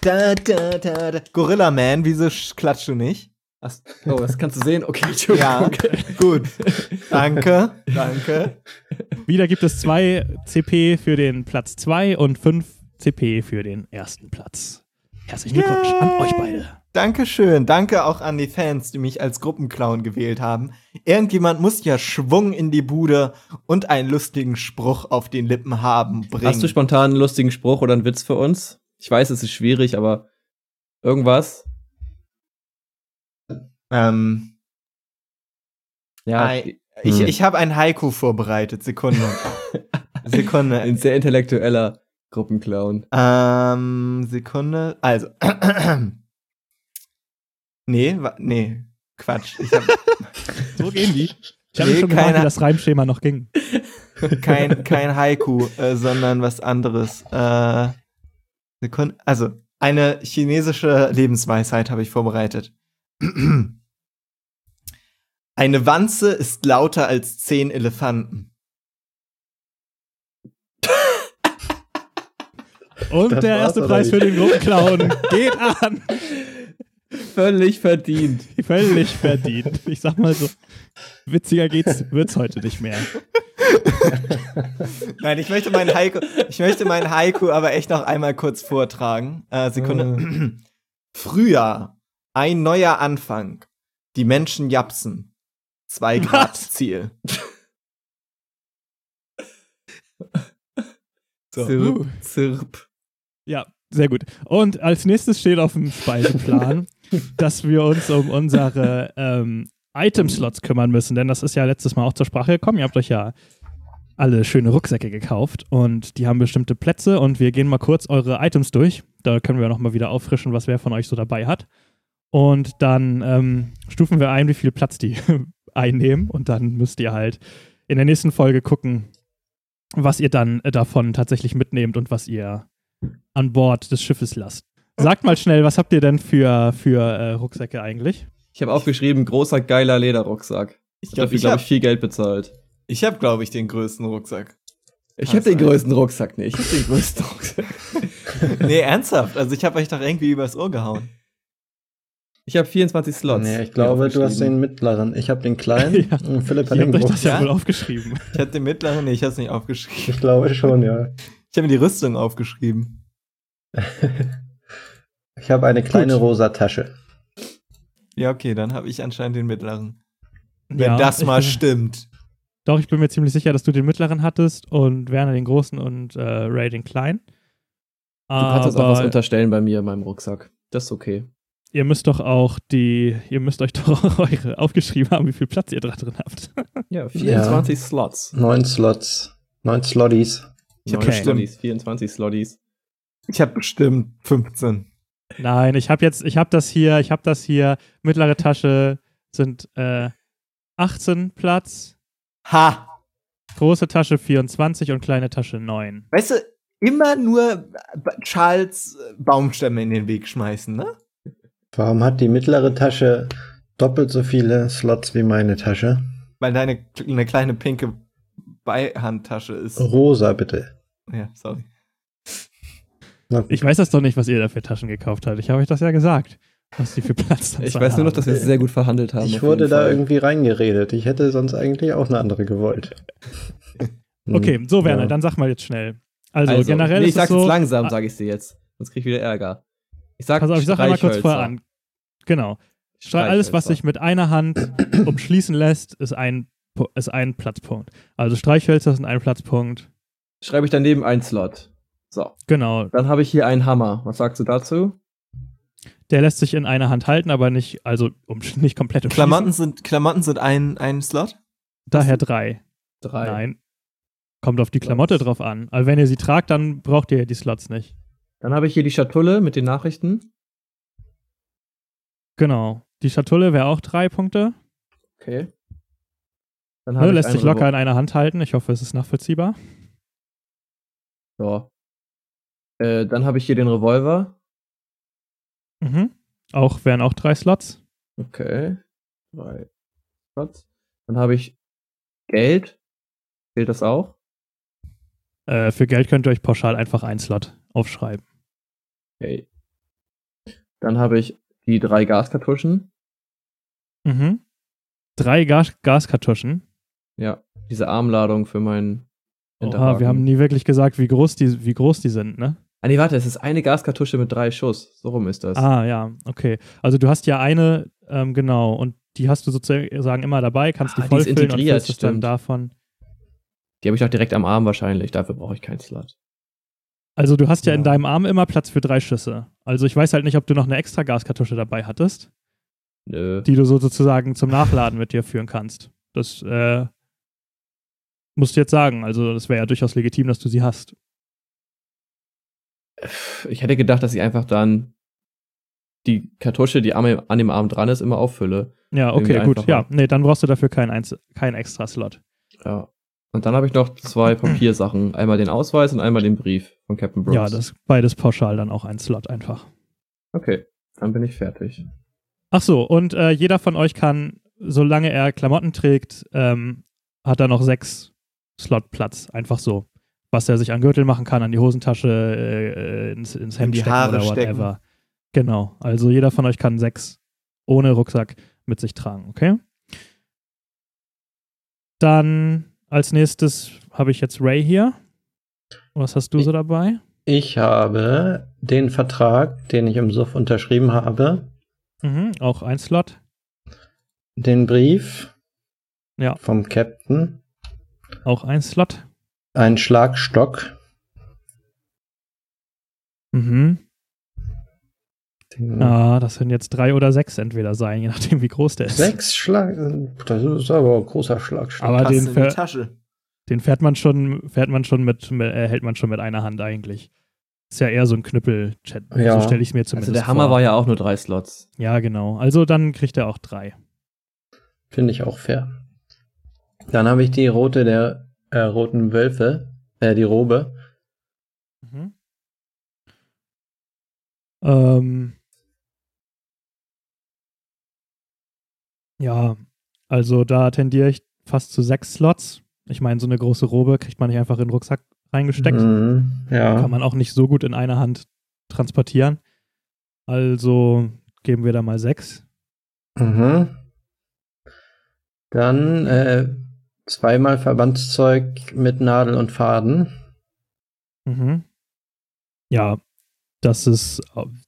da, da, da, da. Gorilla Man, wieso sch- klatschst du nicht? Ach, oh, das kannst du sehen? Okay. Ja, gut. Danke, danke. Wieder gibt es zwei CP für den Platz 2 und 5 CP für den ersten Platz. Herzlichen Glückwunsch an euch beide. Dankeschön. Danke auch an die Fans, die mich als Gruppenclown gewählt haben. Irgendjemand muss ja Schwung in die Bude und einen lustigen Spruch auf den Lippen haben bringen. Hast du spontan einen lustigen Spruch oder einen Witz für uns? Ich weiß, es ist schwierig, aber irgendwas? ähm, Ja, Ei- ich Hm. ich habe ein Haiku vorbereitet. Sekunde. Sekunde. ein sehr intellektueller Gruppenclown. Ähm, Sekunde. Also. nee, nee. Quatsch. Ich habe So gehen die. Ich habe Nee, schon keine- wie das Reimschema noch ging. kein, kein Haiku, äh, sondern was anderes. Äh. Also, eine chinesische Lebensweisheit habe ich vorbereitet. Eine Wanze ist lauter als zehn Elefanten. Und Das der erste Preis für den Gruppenclown geht an. Völlig verdient. Völlig verdient. Ich sag mal so, witziger geht's, wird's heute nicht mehr. Nein, ich möchte meinen Haiku, ich möchte meinen Haiku aber echt noch einmal kurz vortragen. Äh, Sekunde. Frühjahr, ein neuer Anfang. Die Menschen japsen. Zwei Grad Was? Ziel. So. Zirp, zirp. Ja, sehr gut. Und als nächstes steht auf dem Speiseplan, dass wir uns um unsere ähm, Item-Slots kümmern müssen, denn das ist ja letztes Mal auch zur Sprache gekommen. Ihr habt euch ja alle schöne Rucksäcke gekauft und die haben bestimmte Plätze und wir gehen mal kurz eure Items durch. Da können wir nochmal wieder auffrischen, was wer von euch so dabei hat. Und dann ähm, stufen wir ein, wie viel Platz die einnehmen und dann müsst ihr halt in der nächsten Folge gucken, was ihr dann äh, davon tatsächlich mitnehmt und was ihr an Bord des Schiffes lasst. Sagt mal schnell, was habt ihr denn für, für äh, Rucksäcke eigentlich? Ich habe aufgeschrieben, großer, geiler Lederrucksack. Ich Ich glaube, dafür, ich glaube habe, ich, viel Geld bezahlt. ich hab, glaube ich, den größten Rucksack. Ich habe den sein. größten Rucksack nicht. Ich habe den größten Rucksack. Nee, ernsthaft. Also ich habe euch doch irgendwie übers Ohr gehauen. Ich habe 24 Slots. Nee, ich glaube, du hast den mittleren. Ich habe den kleinen Ja. und Philipp hat Ihr den habt euch das großen. ja Ja? wohl aufgeschrieben. Ich hatte den mittleren, nee, ich habe es nicht aufgeschrieben. Ich glaube schon, ja. Ich habe mir die Rüstung aufgeschrieben. Ich habe eine kleine Gut. rosa Tasche. Ja, okay, dann habe ich anscheinend den mittleren. Wenn Ja, das mal bin- stimmt. Doch, ich bin mir ziemlich sicher, dass du den mittleren hattest und Werner den großen und äh, Ray den kleinen. Du kannst das auch was unterstellen bei mir in meinem Rucksack. Das ist okay. ihr müsst doch auch die, ihr müsst euch doch auch eure aufgeschrieben haben, wie viel Platz ihr da drin habt. Ja, 24 Slots. Neun Slots. Neun Slotties. Ich hab Neun bestimmt- Slotties, 24 Slotties. Ich habe bestimmt 15. Nein, ich habe jetzt, ich habe das hier, ich habe das hier. Mittlere Tasche sind äh, 18 Platz, Ha! große Tasche 24 und kleine Tasche 9. Weißt du, immer nur Charles Baumstämme in den Weg schmeißen, ne? Warum hat die mittlere Tasche doppelt so viele Slots wie meine Tasche? Weil deine eine kleine pinke Beihandtasche ist. Rosa, bitte. Ja, sorry. Ich weiß das doch nicht, was ihr da für Taschen gekauft habt. Ich habe euch das ja gesagt, was die für Platz Ich weiß nur noch, dass wir es sehr gut verhandelt haben. Ich wurde da Fall. irgendwie reingeredet. Ich hätte sonst eigentlich auch eine andere gewollt. Hm. Okay, so Werner, Ja. dann sag mal jetzt schnell. Also, Also, generell nee, ist ich sag's es so, jetzt langsam, Ah, sage ich dir jetzt. Sonst krieg ich wieder Ärger. Ich sag Pass auf, ich sag einmal kurz vorher an. Genau. Alles, was sich mit einer Hand umschließen lässt, ist ein, ist ein Platzpunkt. Also Streichhölzer sind ein Platzpunkt. Schreibe ich daneben einen Slot. So. Genau. Dann habe ich hier einen Hammer. Was sagst du dazu? Der lässt sich in einer Hand halten, aber nicht, also um, nicht komplett umschließen. Klamotten sind, Klamotten sind ein, ein Slot? Daher drei. Drei. Nein. Kommt auf die Klamotte drauf an. Also wenn ihr sie tragt, dann braucht ihr die Slots nicht. Dann habe ich hier die Schatulle mit den Nachrichten. Genau. Die Schatulle wäre auch drei Punkte. Okay. Ne, lässt sich locker in einer Hand halten. Ich hoffe, es ist nachvollziehbar. So. Äh, dann habe ich hier den Revolver. Mhm. Auch wären auch drei Slots. Okay. Drei Slots. Dann habe ich Geld. Zählt das auch? Äh, für Geld könnt ihr euch pauschal einfach einen Slot aufschreiben. Okay. Dann habe ich die drei Gaskartuschen. Mhm. Drei Gas Gaskartuschen. Ja. Diese Armladung für meinen Oha, wir haben nie wirklich gesagt, wie groß die, wie groß die sind, ne? Ah, nee, warte, es ist eine Gaskartusche mit drei Schuss. So rum ist das. Ah, ja, okay. Also du hast ja eine, ähm, genau, und die hast du sozusagen immer dabei, kannst Ah, die die ist vollfüllen und füllst dann davon. Die habe ich auch direkt am Arm wahrscheinlich. Dafür brauche ich keinen Slot. Also du hast ja, in Ja. deinem Arm immer Platz für drei Schüsse. Also ich weiß halt nicht, ob du noch eine extra Gaskartusche dabei hattest, Nö. die du so sozusagen zum Nachladen mit dir führen kannst. Das äh, musst du jetzt sagen. Also das wäre ja durchaus legitim, dass du sie hast. Ich hätte gedacht, dass ich einfach dann die Kartusche, die an dem Arm dran ist, immer auffülle. Ja, Irgendwie okay, gut. einfacher. Ja, nee, dann brauchst du dafür keinen keinen extra Slot. Ja. Und dann habe ich noch zwei Papiersachen. Einmal den Ausweis und einmal den Brief von Captain Brooks. Ja, das beides pauschal dann auch ein Slot einfach. Okay, dann bin ich fertig. Ach so, und äh, jeder von euch kann, solange er Klamotten trägt, ähm, hat er noch sechs Slot Platz. Einfach so. Was er sich an Gürtel machen kann, an die Hosentasche, äh, ins, ins Hemd die stecken Haare oder stecken. whatever. Genau. Also jeder von euch kann sechs ohne Rucksack mit sich tragen, okay? Dann als nächstes habe ich jetzt Ray hier. Was hast du so dabei? Ich habe den Vertrag, den ich im Suff unterschrieben habe, Mhm, auch ein Slot. den Brief Ja. vom Captain, Auch ein Slot. einen Schlagstock, Mhm. den Ah, das können jetzt drei oder sechs entweder sein, je nachdem, wie groß der ist. sechs Schlag, das ist aber ein großer Schlagstock. Aber den, Tasche. den fährt man schon, fährt man schon mit, mit äh, hält man schon mit einer Hand eigentlich. Ist ja eher so ein Knüppel-Chat. Ja. So stelle ich es mir Also zumindest der Hammer vor. war ja auch nur drei Slots. Ja, genau. Also dann kriegt er auch drei. Finde ich auch fair. Dann habe ich die rote der äh, roten Wölfe, äh, die Robe. Mhm. Ähm, ja, also da tendiere ich fast zu sechs Slots. Ich meine, so eine große Robe kriegt man nicht einfach in den Rucksack reingesteckt. Mhm, ja. Kann man auch nicht so gut in einer Hand transportieren. Also geben wir da mal sechs. Mhm. Dann äh, zweimal Verbandszeug mit Nadel und Faden. Mhm. Ja, das ist,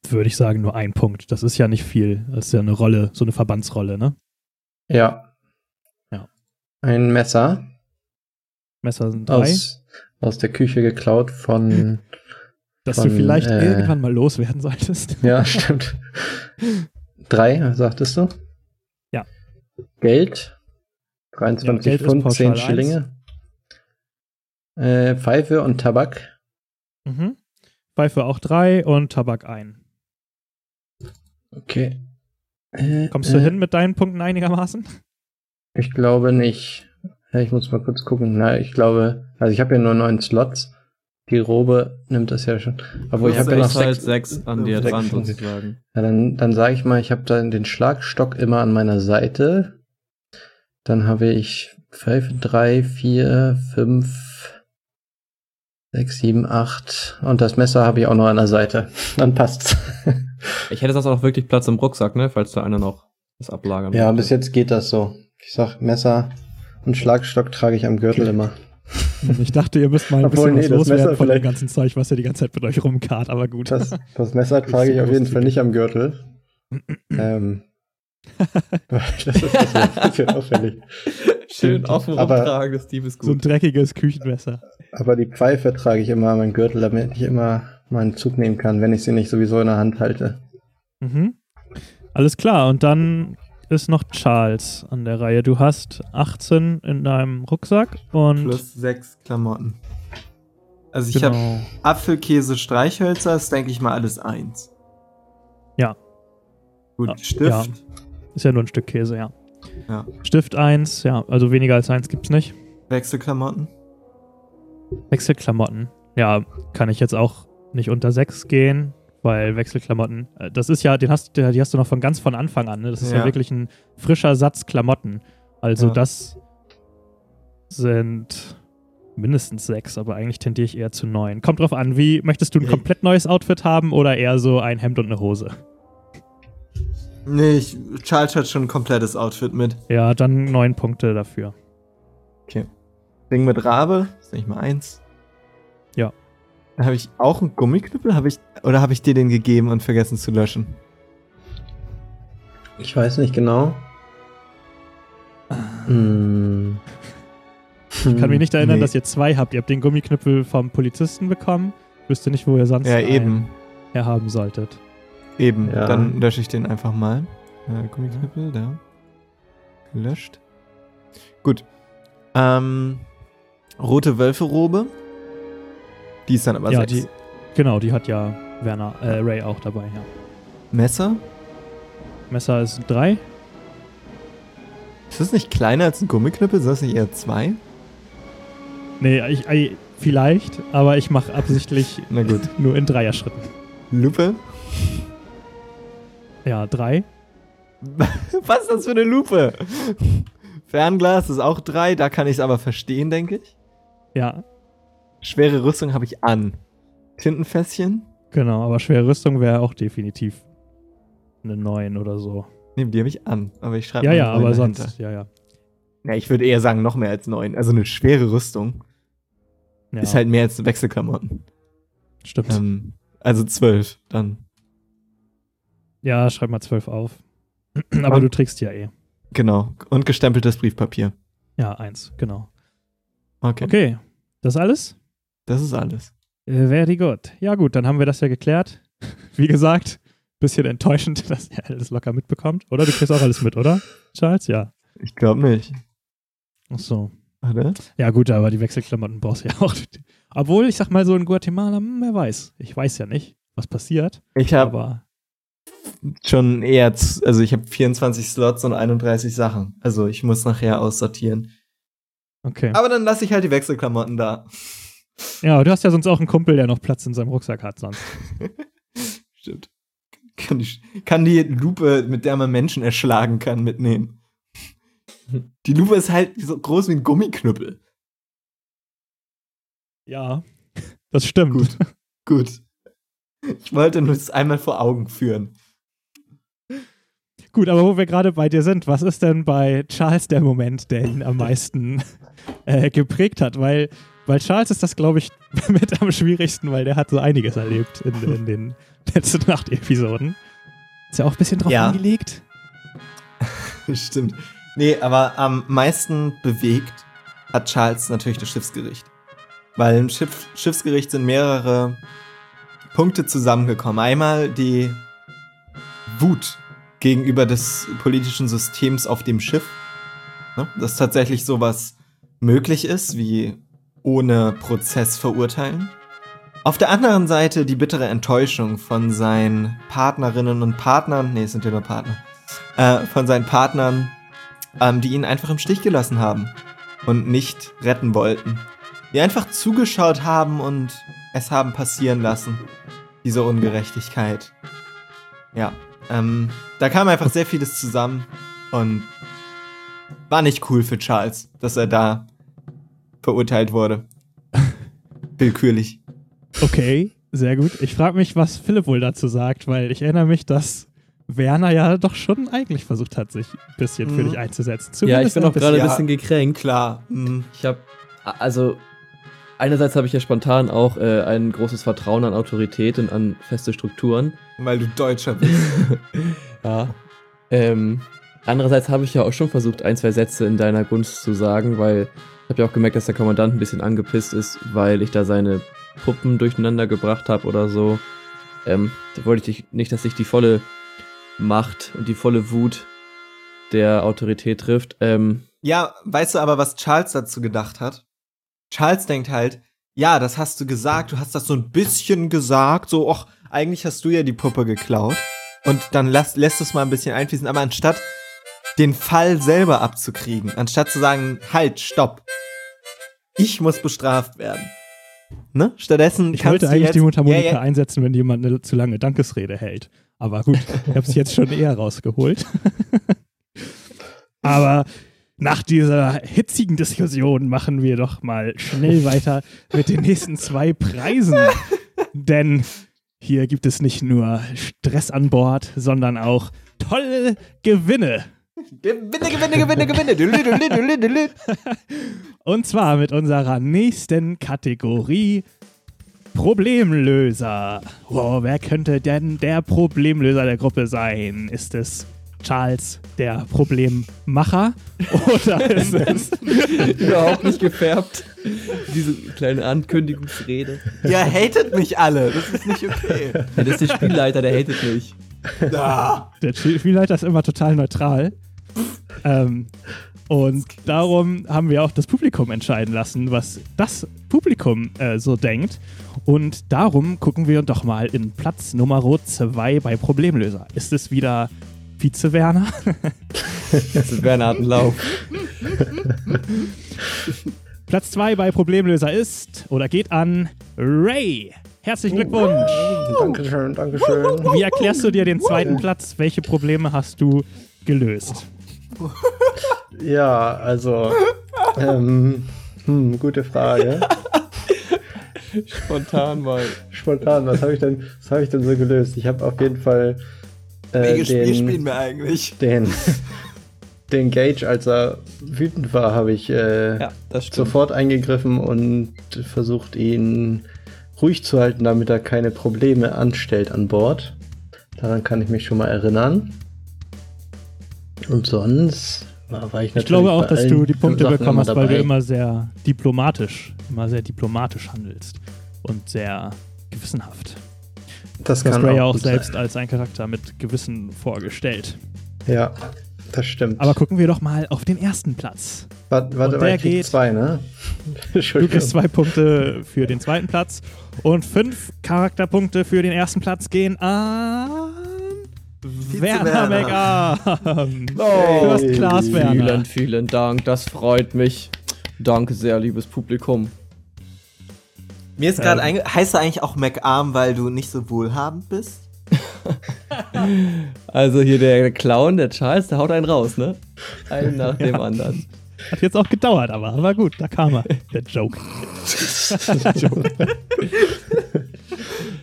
würde ich sagen, nur ein Punkt. Das ist ja nicht viel. Das ist ja eine Rolle, so eine Verbandsrolle, ne? Ja. Ja. Ein Messer Messer sind drei. aus, aus der Küche geklaut von. dass von, du vielleicht äh, irgendwann mal loswerden solltest. Ja, stimmt. drei, sagtest du? Ja. Geld. 23 Ja, Pfund, pauschal 10 Schillinge. Äh, Pfeife und Tabak. Mhm. Pfeife auch drei und Tabak ein. Okay. Äh, Kommst du äh, hin mit deinen Punkten einigermaßen? Ich glaube nicht. Ich muss mal kurz gucken. Na, ich glaube, also ich habe ja nur neun Slots. Die Robe nimmt das ja schon. Obwohl ich habe ja noch ist halt sechs. sechs an dir sechs dran sozusagen. Ja, dann, dann sage ich mal, ich habe dann den Schlagstock immer an meiner Seite. Dann habe ich Pfeife 3, 4, 5, 6, 7, 8 und das Messer habe ich auch noch an der Seite. Dann passt's. Ich hätte sonst auch wirklich Platz im Rucksack, ne? Falls da einer noch das ablagern ja, möchte. bis jetzt geht das so. Ich sag, Messer und Schlagstock trage ich am Gürtel immer. Ich dachte, ihr müsst mal ein Obwohl, bisschen nee, was das Messer loswerden von dem ganzen Zeug, was ihr die ganze Zeit mit euch rumkart, aber gut. Das, das Messer trage ich auf jeden Fall nicht am Gürtel. ähm, das ist ist ein bisschen auffällig. Schön offen rumtragen, das Dieb ist so ein gut. dreckiges Küchenmesser. Aber die Pfeife trage ich immer an meinen Gürtel, damit ich immer meinen Zug nehmen kann, wenn ich sie nicht sowieso in der Hand halte. Mhm. Alles klar, und dann ist noch Charles an der Reihe. Du hast 18 in deinem Rucksack und Plus sechs Klamotten. Also ich habe genau. Apfelkäse, Streichhölzer, ist denke ich mal alles eins. Ja. Gut, Stift. ja. Ist ja nur ein Stück Käse, ja. Ja. Stift 1, ja, also weniger als 1 gibt's nicht. Wechselklamotten. Wechselklamotten. Ja, kann ich jetzt auch nicht unter 6 gehen, weil Wechselklamotten, äh, das ist ja, den hast, die hast du noch von ganz von Anfang an. Ne? Das ist ja. Ja. wirklich ein frischer Satz Klamotten. Also Ja. das sind mindestens 6, aber eigentlich tendiere ich eher zu 9. Kommt drauf an, wie möchtest du ein komplett neues Outfit haben oder eher so ein Hemd und eine Hose? Nee, ich, Charles hat schon ein komplettes Outfit mit. Ja, dann 9 Punkte dafür. Ding mit Rabe, ist nicht mal eins. Ja. Da habe ich auch einen Gummiknüppel, habe ich oder habe ich dir den gegeben und vergessen zu löschen? Ich weiß nicht genau. Hm. Ich kann mich nicht erinnern, nee. dass ihr zwei habt. Ihr habt den Gummiknüppel vom Polizisten bekommen. Wüsste nicht, wo ihr sonst Ja, einen eben, herhaben solltet. Eben. Ja. Dann lösche ich den einfach mal. Äh, Gummiknüppel, da. Gelöscht. Gut. Ähm, rote Wölfe-Robe. Die ist dann aber ja, sechs. die, genau, die hat ja Werner, äh, Ray auch dabei, ja. Messer. Messer ist drei. Ist das nicht kleiner als ein Gummiknüppel? Sind das nicht eher zwei? Nee, ich, ich, vielleicht, aber ich mache absichtlich Na gut. nur in Dreier-Schritten. Lupe. Ja, drei. Was ist das für eine Lupe? Fernglas ist auch drei, da kann ich es aber verstehen, denke ich. Ja, Schwere Rüstung habe ich an. Tintenfässchen? genau, aber schwere Rüstung wäre auch definitiv eine neun oder so. Nee, die habe ich an, aber ich schreibe Ja, ja, aber dahinter. sonst, ja, ja. Ja, ich würde eher sagen, noch mehr als neun. Also eine schwere Rüstung ja ist halt mehr als Wechselklamotten. Stimmt. Ähm, also zwölf dann. Ja, schreib mal zwölf auf. aber du trägst ja eh. Genau. Und gestempeltes Briefpapier. Ja, eins, genau. Okay. Okay, das alles? Das ist alles. Äh, Very good. Ja, gut, dann haben wir das ja geklärt. Wie gesagt, bisschen enttäuschend, dass er alles locker mitbekommt. Oder? Du kriegst auch alles mit, oder? Charles? Ja. Ich glaube nicht. Ach so. Oder? Ja, gut, aber die Wechselklamotten brauchst du ja auch. Obwohl, ich sag mal so in Guatemala, hm, wer weiß. Ich weiß ja nicht, was passiert. Ich habe schon eher, also ich habe 24 Slots und 31 Sachen. Also ich muss nachher aussortieren. okay. Aber dann lasse ich halt die Wechselklamotten da. Ja, du hast ja sonst auch einen Kumpel, der noch Platz in seinem Rucksack hat sonst. Stimmt. Kann die, kann die Lupe, mit der man Menschen erschlagen kann, mitnehmen. Die Lupe ist halt so groß wie ein Gummiknüppel. Ja, das stimmt. Gut. Gut. Ich wollte nur das einmal vor Augen führen. Gut, aber wo wir gerade bei dir sind, was ist denn bei Charles der Moment, der ihn am meisten äh, geprägt hat? Weil bei Charles ist das, glaube ich, mit am schwierigsten, weil der hat so einiges erlebt in, in den letzten Nacht-Episoden. Ist ja auch ein bisschen drauf Ja. angelegt. Stimmt. Nee, aber am meisten bewegt hat Charles natürlich das Schiffsgericht. Weil im Schiff, Schiffsgericht sind mehrere Punkte zusammengekommen. Einmal die Wut gegenüber des politischen Systems auf dem Schiff. Ne? Dass tatsächlich sowas möglich ist, wie ohne Prozess verurteilen. Auf der anderen Seite die bittere Enttäuschung von seinen Partnerinnen und Partnern, nee, es sind ja nur Partner, äh, von seinen Partnern, ähm, die ihn einfach im Stich gelassen haben und nicht retten wollten. Die einfach zugeschaut haben und es haben passieren lassen. Diese Ungerechtigkeit. Ja, ähm, da kam einfach sehr vieles zusammen und war nicht cool für Charles, dass er da verurteilt wurde. Willkürlich. Okay, sehr gut. Ich frage mich, was Philipp wohl dazu sagt, weil ich erinnere mich, dass Werner ja doch schon eigentlich versucht hat, sich ein bisschen für Mhm. dich einzusetzen. Ja, ich Zumindest bin auch gerade ein Ja. bisschen gekränkt. Klar. mhm. Ich habe, also, einerseits habe ich ja spontan auch äh, ein großes Vertrauen an Autorität und an feste Strukturen. Weil du Deutscher bist. Ja. Ähm, andererseits habe ich ja auch schon versucht, ein, zwei Sätze in deiner Gunst zu sagen, weil ich habe ja auch gemerkt, dass der Kommandant ein bisschen angepisst ist, weil ich da seine Puppen durcheinander gebracht habe oder so. Ähm, da wollte ich nicht, dass sich die volle Macht und die volle Wut der Autorität trifft. Ähm, Ja, weißt du aber, was Charles dazu gedacht hat? Charles denkt halt, ja, das hast du gesagt, du hast das so ein bisschen gesagt, so, ach, eigentlich hast du ja die Puppe geklaut. Und dann lass, lässt es mal ein bisschen einfließen, aber anstatt den Fall selber abzukriegen, anstatt zu sagen, halt, stopp, ich muss bestraft werden. Ne? Stattdessen Ich kannst wollte eigentlich jetzt, die Mundharmonika Ja, ja, einsetzen, wenn jemand eine zu lange Dankesrede hält. Aber gut, ich habe es jetzt schon eher rausgeholt. Aber nach dieser hitzigen Diskussion machen wir doch mal schnell weiter mit den nächsten zwei Preisen. Denn hier gibt es nicht nur Stress an Bord, sondern auch tolle Gewinne. Gewinne, Gewinne, Gewinne, Gewinne. Dülü, dülü, dülü, dülü. Und zwar mit unserer nächsten Kategorie Problemlöser. Wow, wer könnte denn der Problemlöser der Gruppe sein? Ist es Charles, der Problemmacher? Oder ist es überhaupt nicht gefärbt. Diese kleine Ankündigungsrede. Ihr hatet mich alle, das ist nicht okay. Ja, das ist der Spielleiter, der hatet mich. Ah. der Spielleiter ist immer total neutral? Ähm, und darum haben wir auch das Publikum entscheiden lassen, was das Publikum äh, so denkt. Und darum gucken wir doch mal in Platz Nummer 2 bei Problemlöser. Ist es wieder Vize Werner? Das ist Bernhard Lauf. Platz 2 bei Problemlöser ist oder geht an Ray. Herzlichen Glückwunsch. Dankeschön, Dankeschön. Wie erklärst du dir den zweiten Platz? Welche Probleme hast du gelöst? Ja, also, ähm, hm, gute Frage. Spontan mal. Spontan, was habe ich denn, was habe ich denn so gelöst? Ich habe auf jeden Fall äh, Welches Spiel spielen den, wir eigentlich? den, den Gage, als er wütend war, habe ich äh, Ja, sofort eingegriffen und versucht, ihn ruhig zu halten, damit er keine Probleme anstellt an Bord. Daran kann ich mich schon mal erinnern. Und sonst war, war ich natürlich Ich glaube auch, bei dass du die Punkte Sachen bekommen hast, weil du immer sehr diplomatisch, immer sehr diplomatisch handelst und sehr gewissenhaft. Das Du hast kann Ray ja auch auch selbst als ein Charakter mit Gewissen vorgestellt. sein. Ja, das stimmt. Aber gucken wir doch mal auf den ersten Platz. warte, warte mal, der ich krieg geht- zwei, ne? Du Entschuldigung. kriegst zwei Punkte für den zweiten Platz und fünf Charakterpunkte für den ersten Platz gehen an Werner Werner. McArm. Oh, First Class Werner. Vielen, vielen Dank. Das freut mich. Danke sehr, liebes Publikum. Mir ist gerade Ähm. einge... Heißt er eigentlich auch McArm, weil du nicht so wohlhabend bist? Also hier der Clown, der Charles, der haut einen raus, ne? Einen nach dem anderen. Hat jetzt auch gedauert, aber war gut, da kam er. Der Joke.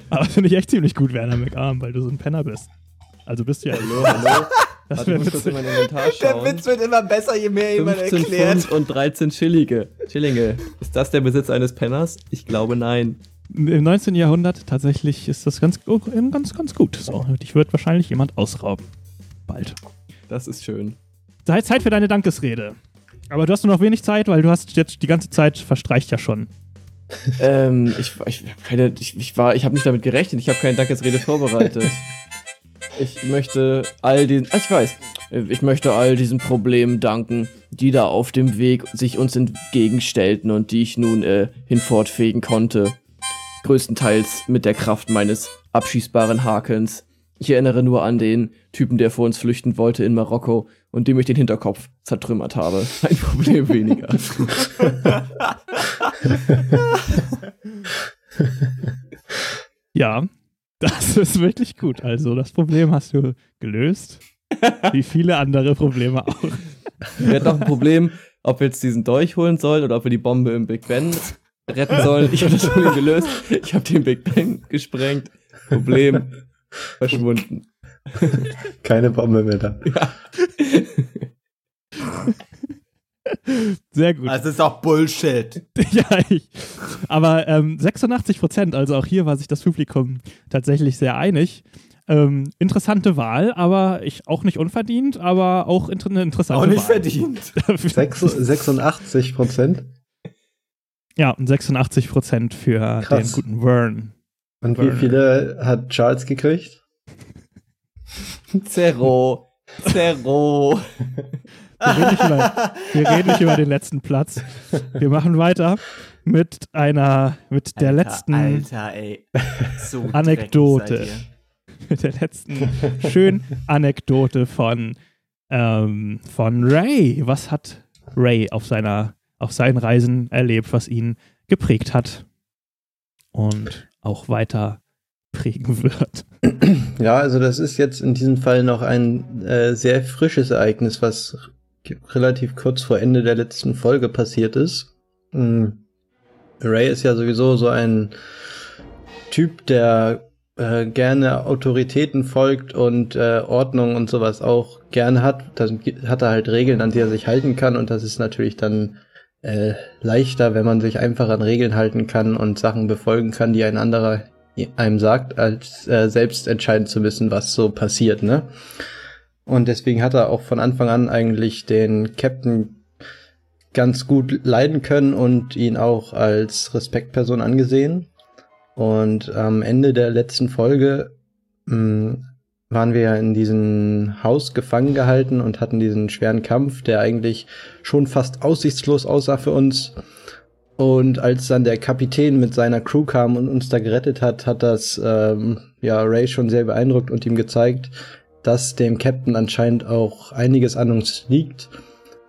aber finde ich echt ziemlich gut, Werner McArm, weil du so ein Penner bist. Also bist du ja. Hallo, hallo. Das Warte, ich muss kurz in mein Inventar schauen. wird immer besser, je mehr 15 Pfund und 13 Schillige. Schillinge. Ist das der Besitz eines Penners? Ich glaube nein. Im 19. Jahrhundert tatsächlich ist das ganz, oh, ganz, ganz gut. So, dich wird wahrscheinlich jemand ausrauben. Bald. Das ist schön. Sei Zeit für deine Dankesrede. Aber du hast nur noch wenig Zeit, weil du hast jetzt die ganze Zeit verstreicht ja schon. ähm, ich, ich, hab keine, ich, ich war, ich habe nicht damit gerechnet. Ich habe keine Dankesrede vorbereitet. Ich möchte all den, ah, ich weiß, ich möchte all diesen Problemen danken, die da auf dem Weg sich uns entgegenstellten und die ich nun äh, hinfortfegen konnte. Größtenteils mit der Kraft meines abschießbaren Hakens. Ich erinnere nur an den Typen, der vor uns flüchten wollte in Marokko und dem ich den Hinterkopf zertrümmert habe. Ein Problem weniger. Ja, das ist wirklich gut. Also das Problem hast du gelöst. Wie viele andere Probleme auch. Wir hatten noch ein Problem, ob wir jetzt diesen Dolch holen sollen oder ob wir die Bombe im Big Ben retten sollen. Ich habe das Problem gelöst. Ich habe den Big Ben gesprengt. Problem verschwunden. Keine Bombe mehr da. Ja. Sehr gut. Das ist auch Bullshit. ja, ich. Aber ähm, 86 Prozent, also auch hier war sich das Publikum tatsächlich sehr einig. Ähm, interessante Wahl, aber ich auch nicht unverdient, aber auch inter eine interessante Auch nicht Wahl. verdient. Sechs- 86 Prozent. Ja, und 86 Prozent für Krass. den guten Vern. Und wie viele hat Charles gekriegt? Zero. Zero. Wir reden, nicht über, wir reden nicht über den letzten Platz. Wir machen weiter mit einer, mit der letzten, Alter, ey. So Anekdote. mit der letzten schönen Anekdote von, ähm, von Ray. Was hat Ray auf seiner, auf seinen Reisen erlebt, was ihn geprägt hat und auch weiter prägen wird? Ja, also das ist jetzt in diesem Fall noch ein äh, sehr frisches Ereignis, was relativ kurz vor Ende der letzten Folge passiert ist. Mm. Ray ist ja sowieso so ein Typ, der äh, gerne Autoritäten folgt und äh, Ordnung und sowas auch gerne hat. Dann hat er halt Regeln, an die er sich halten kann und das ist natürlich dann äh, leichter, wenn man sich einfach an Regeln halten kann und Sachen befolgen kann, die ein anderer einem sagt, als äh, selbst entscheiden zu müssen, was so passiert, ne? Und deswegen hat er auch von Anfang an eigentlich den Captain ganz gut leiden können und ihn auch als Respektperson angesehen. Und am Ende der letzten Folge mh, waren wir ja in diesem Haus gefangen gehalten und hatten diesen schweren Kampf, der eigentlich schon fast aussichtslos aussah für uns. Und als dann der Kapitän mit seiner Crew kam und uns da gerettet hat, hat das ähm, ja Ray schon sehr beeindruckt und ihm gezeigt, dass dem Captain anscheinend auch einiges an uns liegt.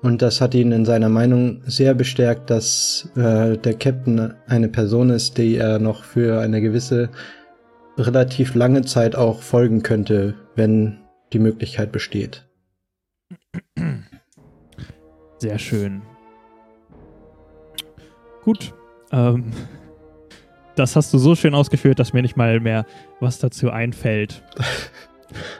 Und das hat ihn in seiner Meinung sehr bestärkt, dass äh, der Captain eine Person ist, die er noch für eine gewisse relativ lange Zeit auch folgen könnte, wenn die Möglichkeit besteht. Sehr schön. Gut. Ähm, das hast du so schön ausgeführt, dass mir nicht mal mehr was dazu einfällt.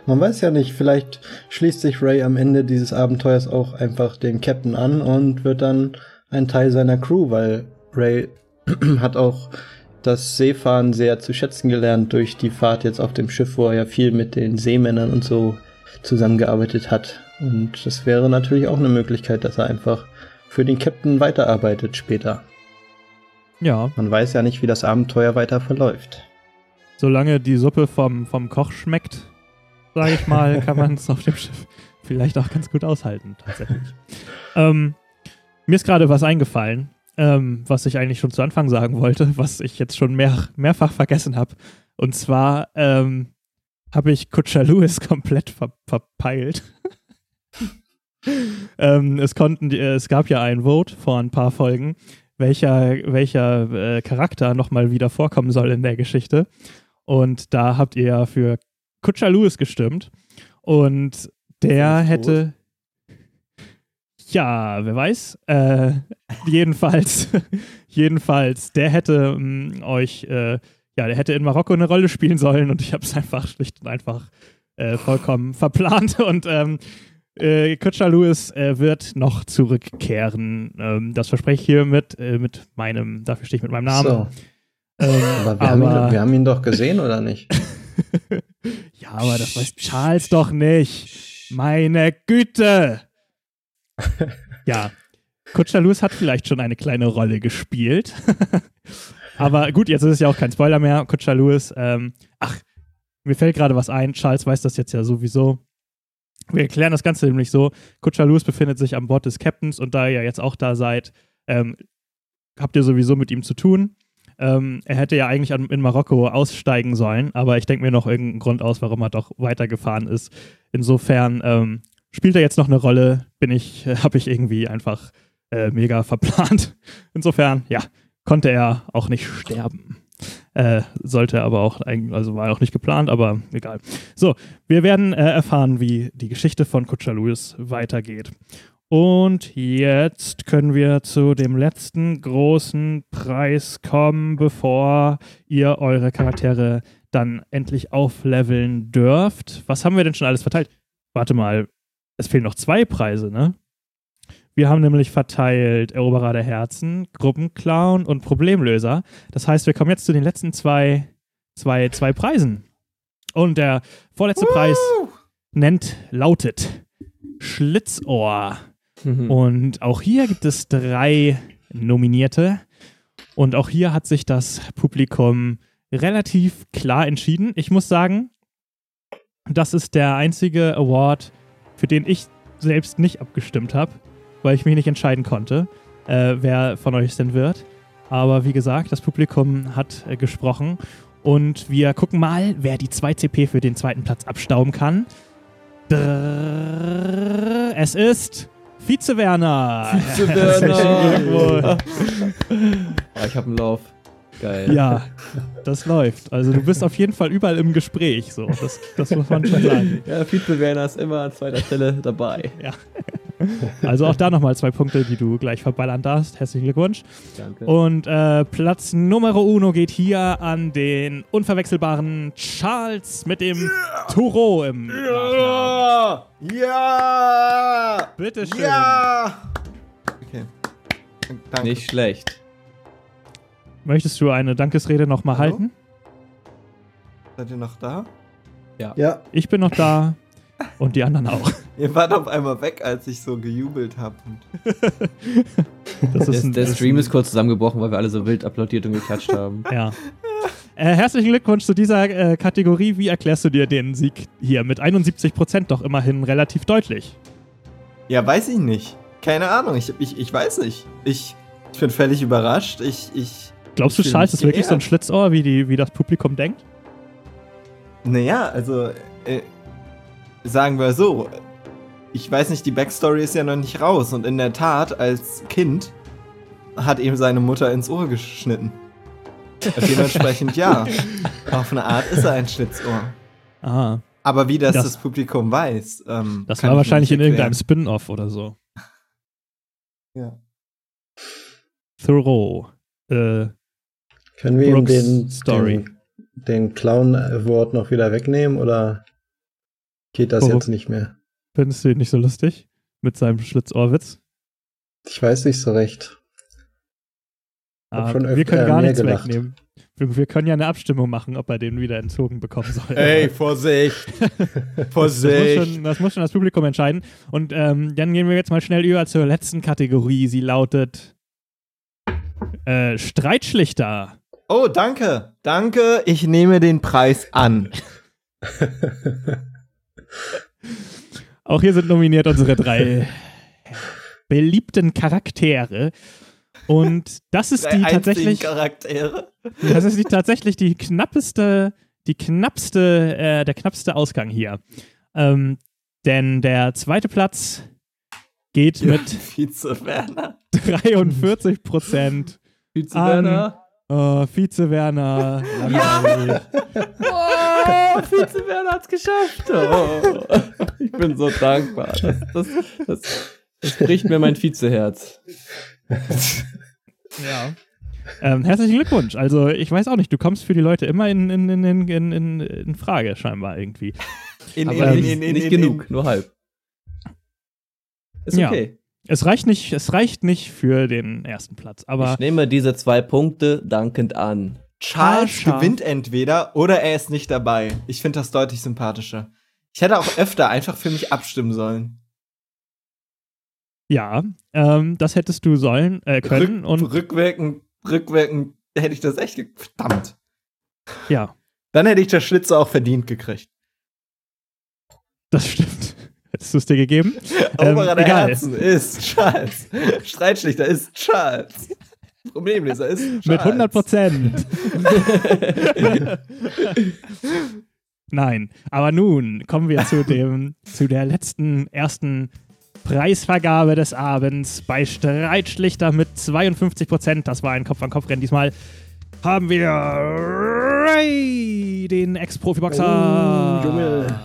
Man weiß ja nicht, vielleicht schließt sich Ray am Ende dieses Abenteuers auch einfach dem Captain an und wird dann ein Teil seiner Crew, weil Ray hat auch das Seefahren sehr zu schätzen gelernt durch die Fahrt jetzt auf dem Schiff, wo er ja viel mit den Seemännern und so zusammengearbeitet hat. Und das wäre natürlich auch eine Möglichkeit, dass er einfach für den Captain weiterarbeitet später. Ja, Man weiß ja nicht, wie das Abenteuer weiter verläuft. solange die Suppe vom, vom Koch schmeckt, sage ich mal, kann man es auf dem Schiff vielleicht auch ganz gut aushalten, tatsächlich. ähm, mir ist gerade was eingefallen, ähm, was ich eigentlich schon zu Anfang sagen wollte, was ich jetzt schon mehr, mehrfach vergessen habe. Und zwar ähm, habe ich Kutscher Lewis komplett ver verpeilt. ähm, es, konnten, es gab ja ein Vote vor ein paar Folgen, welcher, welcher äh, Charakter nochmal wieder vorkommen soll in der Geschichte. Und da habt ihr ja für Kutscher Lewis gestimmt. Und der er hätte. Ja, wer weiß. Äh, jedenfalls, jedenfalls, der hätte mh, euch, äh, ja, der hätte in Marokko eine Rolle spielen sollen und ich habe es einfach schlicht und einfach äh, vollkommen verplant und ähm, äh, Kutscher Lewis äh, wird noch zurückkehren. Ähm, das verspreche ich hier mit, äh, mit meinem, dafür stehe ich mit meinem Namen. So, Ähm, aber wir, Haben ihn, wir haben ihn doch gesehen, oder nicht? ja, aber das weiß Charles doch nicht. Meine Güte! ja, Kutscher Lewis hat vielleicht schon eine kleine Rolle gespielt. aber gut, jetzt ist es ja auch kein Spoiler mehr. Kutscher Lewis, ähm, ach, mir fällt gerade was ein, Charles weiß das jetzt ja sowieso. Wir erklären das Ganze nämlich so: Kutscher Lewis befindet sich an Bord des Captains und da ihr jetzt auch da seid, ähm, habt ihr sowieso mit ihm zu tun. Ähm, er hätte ja eigentlich an, in Marokko aussteigen sollen, aber ich denke mir noch irgendeinen Grund aus, warum er doch weitergefahren ist. Insofern ähm, spielt er jetzt noch eine Rolle, bin ich, äh, habe ich irgendwie einfach äh, mega verplant. Insofern, ja, konnte er auch nicht sterben. Äh, sollte aber auch, also war auch nicht geplant, aber egal. So, wir werden äh, erfahren, wie die Geschichte von Kutscher Louis weitergeht. Und jetzt können wir zu dem letzten großen Preis kommen, bevor ihr eure Charaktere dann endlich aufleveln dürft. Was haben wir denn schon alles verteilt? Warte mal, es fehlen noch zwei Preise, ne? Wir haben nämlich verteilt Eroberer der Herzen, Gruppenclown und Problemlöser. Das heißt, wir kommen jetzt zu den letzten zwei, zwei, zwei Preisen. Und der vorletzte Preis nennt, lautet Schlitzohr. Mhm. Und auch hier gibt es drei Nominierte. Und auch hier hat sich das Publikum relativ klar entschieden. Ich muss sagen, das ist der einzige Award, für den ich selbst nicht abgestimmt habe, weil ich mich nicht entscheiden konnte, äh, wer von euch es denn wird. Aber wie gesagt, das Publikum hat äh, gesprochen. Und wir gucken mal, wer die 2 CP für den zweiten Platz abstauben kann. Drrrr, es ist Vize Werner. Vize Herzlichen Glückwunsch. Ah, ich habe einen Lauf. Geil. Ja, das läuft. Also du bist auf jeden Fall überall im Gespräch. So. Das, das muss man schon sagen. Ja, Vize-Werner ist immer an zweiter Stelle dabei. Also auch da nochmal zwei Punkte, die du gleich verballern darfst. Herzlichen Glückwunsch. Danke. Und äh, Platz Numero uno geht hier an den unverwechselbaren Charles mit dem Turo im Nachnamen. Ja! Bitteschön. Ja! Okay. Danke. Nicht schlecht. Möchtest du eine Dankesrede nochmal halten? Seid ihr noch da? Ja, Ich bin noch da und die anderen auch. Ihr wart auf einmal weg, als ich so gejubelt habe. Das Der, der Stream ist kurz zusammengebrochen, weil wir alle so wild applaudiert und geklatscht haben. Ja. Äh, herzlichen Glückwunsch zu dieser äh, Kategorie. Wie erklärst du dir den Sieg hier mit 71% doch immerhin relativ deutlich? Ja, weiß ich nicht. Keine Ahnung. Ich, ich, ich weiß nicht. Ich, ich bin völlig überrascht. Ich, ich. Glaubst du, Charles ist wirklich so ein. Schlitzohr, wie, die, wie das Publikum denkt? Naja, also. Äh, sagen wir so. Ich weiß nicht, die Backstory ist ja noch nicht raus. Und in der Tat, als Kind hat ihm seine Mutter ins Ohr geschnitten. Dementsprechend ja. Auf eine Art ist er ein Schlitzohr. Ah, Aber wie das Das- das, Publikum weiß. Ähm, das kann war wahrscheinlich in irgendeinem. Spin-off oder so. Ja. Thoreau. Äh, können wir ihm Brooks den, Story. den, den Clown Award noch wieder wegnehmen oder geht das Warum? jetzt nicht mehr? findest du ihn nicht so lustig? Mit seinem Schlitzohrwitz? Ich weiß nicht so recht. Ah, schon wir können gar nichts gelacht. wegnehmen. Wir, wir können ja eine Abstimmung machen, ob er den wieder entzogen bekommen soll. Ey, Vorsicht! Das muss, Vorsicht! schon, das muss schon das Publikum entscheiden. Und ähm, dann gehen wir jetzt mal schnell über zur letzten Kategorie. Sie lautet äh, Streitschlichter. Oh, danke! Danke, ich nehme den Preis an. Auch hier sind nominiert unsere drei beliebten Charaktere. Und das ist die tatsächlich, Charaktere. das ist die tatsächlich die knappeste, die knappste, äh, der knappste Ausgang hier. Ähm, denn der zweite Platz geht mit Vize Werner. 43 Prozent. Vize-Werner. Oh, Vize Werner. langweilig. Oh, Vize-Werner hat's geschafft. Oh. Ich bin so dankbar. Das, das, das, das bricht mir mein Vizeherz. Ja. Ähm, herzlichen Glückwunsch. Also, ich weiß auch nicht, du kommst für die Leute immer in, in, in, in, in, in, Frage, scheinbar irgendwie. In, Aber in- nicht, in- in- nicht in- genug, nur halb. Ist Ja. Es reicht nicht, es reicht nicht für den ersten Platz, aber ich nehme diese zwei Punkte dankend an. Charles Haarscharf. gewinnt entweder oder er ist nicht dabei. Ich finde das deutlich sympathischer. Ich hätte auch öfter einfach für mich abstimmen sollen. ja, ähm, das hättest du sollen, äh, können Rück, und rückwirkend, rückwirkend hätte ich das echt Verdammt. ja. Dann hätte ich das Schlitzer auch verdient gekriegt. Das stimmt. Hättest du es dir gegeben? Oberer Ähm, der. Herzen ist Charles. Streitschlichter ist Charles. Problemleser ist Charles. Mit 100 Prozent. Nein, aber nun kommen wir zu dem, zu der letzten, ersten Preisvergabe des Abends bei Streitschlichter mit 52 Prozent. Das war ein Kopf-an-Kopf-Rennen. Diesmal haben wir Ray, den Ex-Profi-Boxer. Oh, Junge.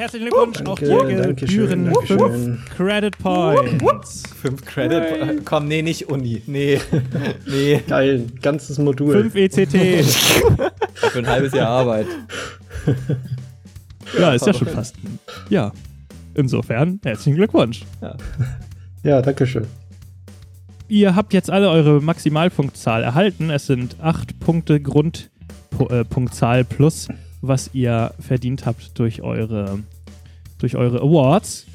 Herzlichen Glückwunsch, auch dir gebühren schön, danke fünf schön. Credit Points. Fünf Credit. Komm, nee, nicht Uni. Nee. Nee. Geil, ganzes Modul. Fünf ECT. Für ein halbes Jahr Arbeit. Ja, ist ja schon fast. Ja. Insofern, herzlichen Glückwunsch. Ja, danke schön. Ihr habt jetzt alle eure Maximalpunktzahl erhalten. Es sind acht Punkte Grundpunktzahl plus, was ihr verdient habt durch eure, durch eure Awards.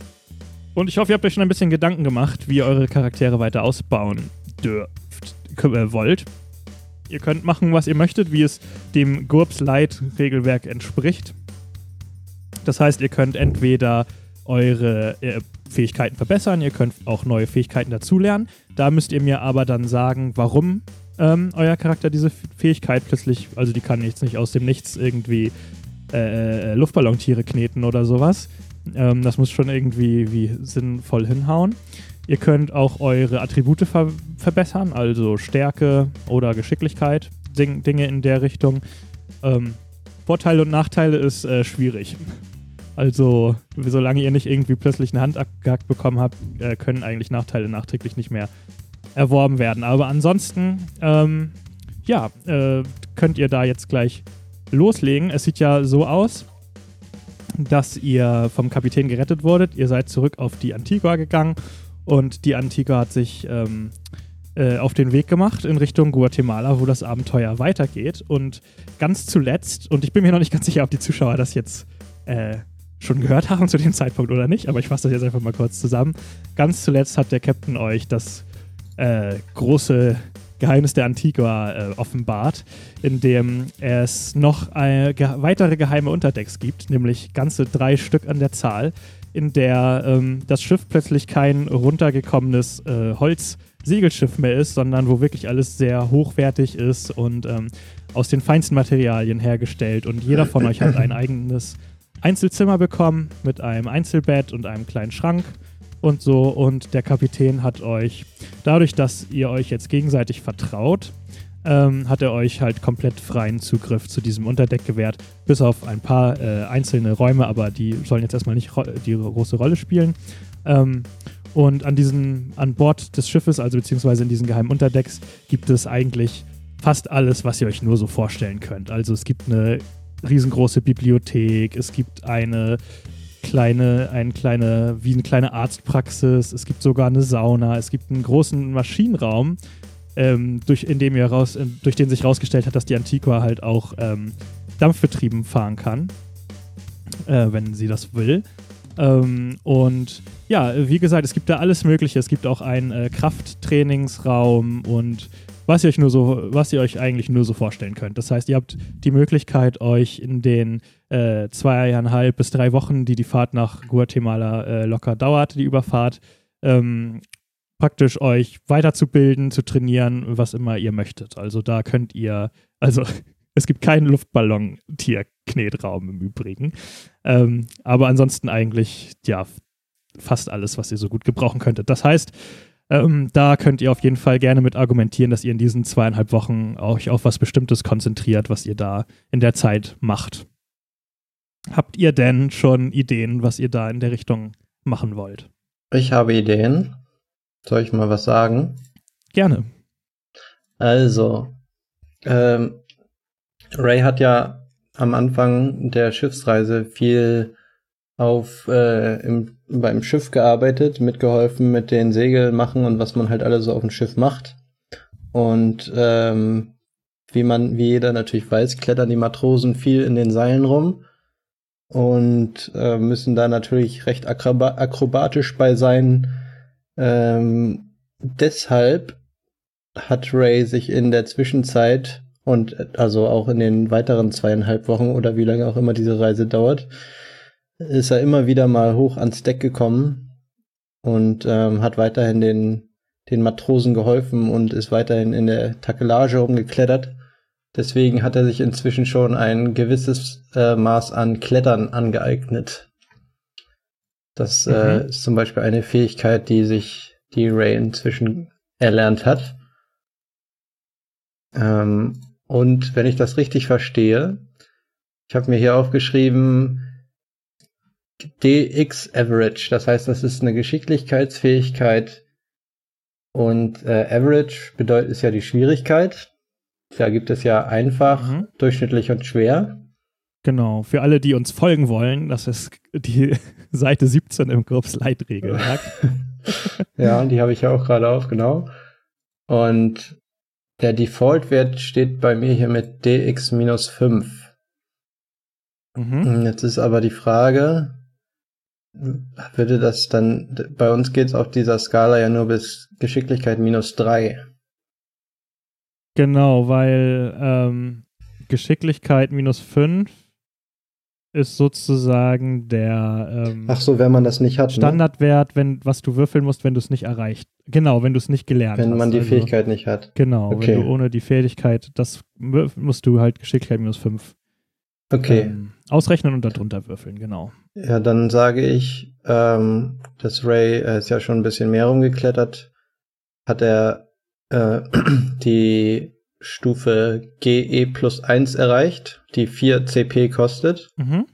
Und ich hoffe, ihr habt euch schon ein bisschen Gedanken gemacht, wie ihr eure Charaktere weiter ausbauen dürft, äh, wollt. Ihr könnt machen, was ihr möchtet, wie es dem GURPS Light Regelwerk entspricht. Das heißt, ihr könnt entweder eure äh, Fähigkeiten verbessern, ihr könnt auch neue Fähigkeiten dazulernen. Da müsst ihr mir aber dann sagen, warum ähm, euer Charakter diese Fähigkeit plötzlich, also die kann jetzt nicht aus dem Nichts irgendwie äh, äh, Luftballontiere kneten oder sowas. Ähm, das muss schon irgendwie wie sinnvoll hinhauen. Ihr könnt auch eure Attribute ver verbessern, also Stärke oder Geschicklichkeit, Ding Dinge in der Richtung. Ähm, Vorteile und Nachteile ist äh, schwierig. Also, solange ihr nicht irgendwie plötzlich eine Hand abgehackt bekommen habt, äh, können eigentlich Nachteile nachträglich nicht mehr erworben werden. Aber ansonsten, ähm, ja, äh, könnt ihr da jetzt gleich loslegen. Es sieht ja so aus, dass ihr vom Kapitän gerettet wurdet. Ihr seid zurück auf die Antigua gegangen und die Antigua hat sich ähm, äh, auf den Weg gemacht in Richtung Guatemala, wo das Abenteuer weitergeht. Und ganz zuletzt, und ich bin mir noch nicht ganz sicher, ob die Zuschauer das jetzt äh, schon gehört haben zu dem Zeitpunkt oder nicht, aber ich fasse das jetzt einfach mal kurz zusammen. Ganz zuletzt hat der Captain euch das äh, große Geheimnis der Antigua äh, offenbart, in dem es noch äh, ge weitere geheime Unterdecks gibt, nämlich ganze drei Stück an der Zahl, in der ähm, das Schiff plötzlich kein runtergekommenes äh, Holzsegelschiff mehr ist, sondern wo wirklich alles sehr hochwertig ist und ähm, aus den feinsten Materialien hergestellt. Und jeder von euch hat ein eigenes Einzelzimmer bekommen mit einem Einzelbett und einem kleinen Schrank und so. Und der Kapitän hat euch, dadurch, dass ihr euch jetzt gegenseitig vertraut, ähm, hat er euch halt komplett freien Zugriff zu diesem Unterdeck gewährt, bis auf ein paar äh, einzelne Räume, aber die sollen jetzt erstmal nicht die große Rolle spielen. Ähm, und an diesen, an Bord des Schiffes, also beziehungsweise in diesen geheimen Unterdecks, gibt es eigentlich fast alles, was ihr euch nur so vorstellen könnt. Also es gibt eine riesengroße Bibliothek, es gibt eine kleine, eine kleine, wie eine kleine Arztpraxis, es gibt sogar eine Sauna, es gibt einen großen Maschinenraum, ähm, durch, in dem raus, durch den sich herausgestellt hat, dass die Antiqua halt auch ähm, dampfbetrieben fahren kann, äh, wenn sie das will. Ähm, und ja, wie gesagt, es gibt da alles Mögliche. Es gibt auch einen äh, Krafttrainingsraum und was ihr euch nur so, was ihr euch eigentlich nur so vorstellen könnt. Das heißt, ihr habt die Möglichkeit, euch in den äh, zweieinhalb bis drei Wochen, die die Fahrt nach Guatemala äh, locker dauert, die Überfahrt, ähm, praktisch euch weiterzubilden, zu trainieren, was immer ihr möchtet. Also da könnt ihr, also es gibt keinen Luftballon-Tierknetraum im Übrigen. Ähm, aber ansonsten eigentlich, ja, fast alles, was ihr so gut gebrauchen könntet. Das heißt, ähm, da könnt ihr auf jeden Fall gerne mit argumentieren, dass ihr in diesen zweieinhalb Wochen euch auf was Bestimmtes konzentriert, was ihr da in der Zeit macht. Habt ihr denn schon Ideen, was ihr da in der Richtung machen wollt? Ich habe Ideen. Soll ich mal was sagen? Gerne. Also, ähm, Ray hat ja am Anfang der Schiffsreise viel auf äh, im, beim Schiff gearbeitet, mitgeholfen mit den Segeln machen und was man halt alles so auf dem Schiff macht. Und ähm, wie man, wie jeder natürlich weiß, klettern die Matrosen viel in den Seilen rum und äh, müssen da natürlich recht akroba akrobatisch bei sein. Ähm, deshalb hat Ray sich in der Zwischenzeit Und also auch in den weiteren zweieinhalb Wochen oder wie lange auch immer diese Reise dauert, ist er immer wieder mal hoch ans Deck gekommen und ähm, hat weiterhin den, den Matrosen geholfen und ist weiterhin in der Takelage rumgeklettert. Deswegen hat er sich inzwischen schon ein gewisses äh, Maß an Klettern angeeignet. Das äh, Mhm. ist zum Beispiel eine Fähigkeit, die sich die Ray inzwischen erlernt hat. Ähm, und wenn ich das richtig verstehe, ich habe mir hier aufgeschrieben DX Average. Das heißt, das ist eine Geschicklichkeitsfähigkeit und äh, Average bedeutet ist ja die Schwierigkeit. Da gibt es ja einfach, Mhm. durchschnittlich und schwer. Genau, für alle, die uns folgen wollen, das ist die Seite 17 im Grubs Leitregelwerk. Ja, und die habe ich ja auch gerade auf, genau. Und der Default-Wert steht bei mir hier mit DX minus 5. mhm. Jetzt ist aber die Frage, würde das dann, bei uns geht es auf dieser Skala ja nur bis Geschicklichkeit minus 3. Genau, weil ähm, Geschicklichkeit minus 5 ist sozusagen der ähm, Ach so, wenn man das nicht hat, ne? Standardwert, wenn, was du würfeln musst, wenn du es nicht erreicht. Genau, wenn du es nicht gelernt hast. wenn man die also, Fähigkeit nicht hat. Genau, Okay. wenn du ohne die Fähigkeit, das musst du halt Geschicklichkeit minus 5 Okay, ähm, ausrechnen und darunter würfeln, genau. ja, dann sage ich, ähm, dass Ray äh, ist ja schon ein bisschen mehr rumgeklettert, hat er äh, die Stufe GE plus 1 erreicht, die 4 CP kostet. Mhm.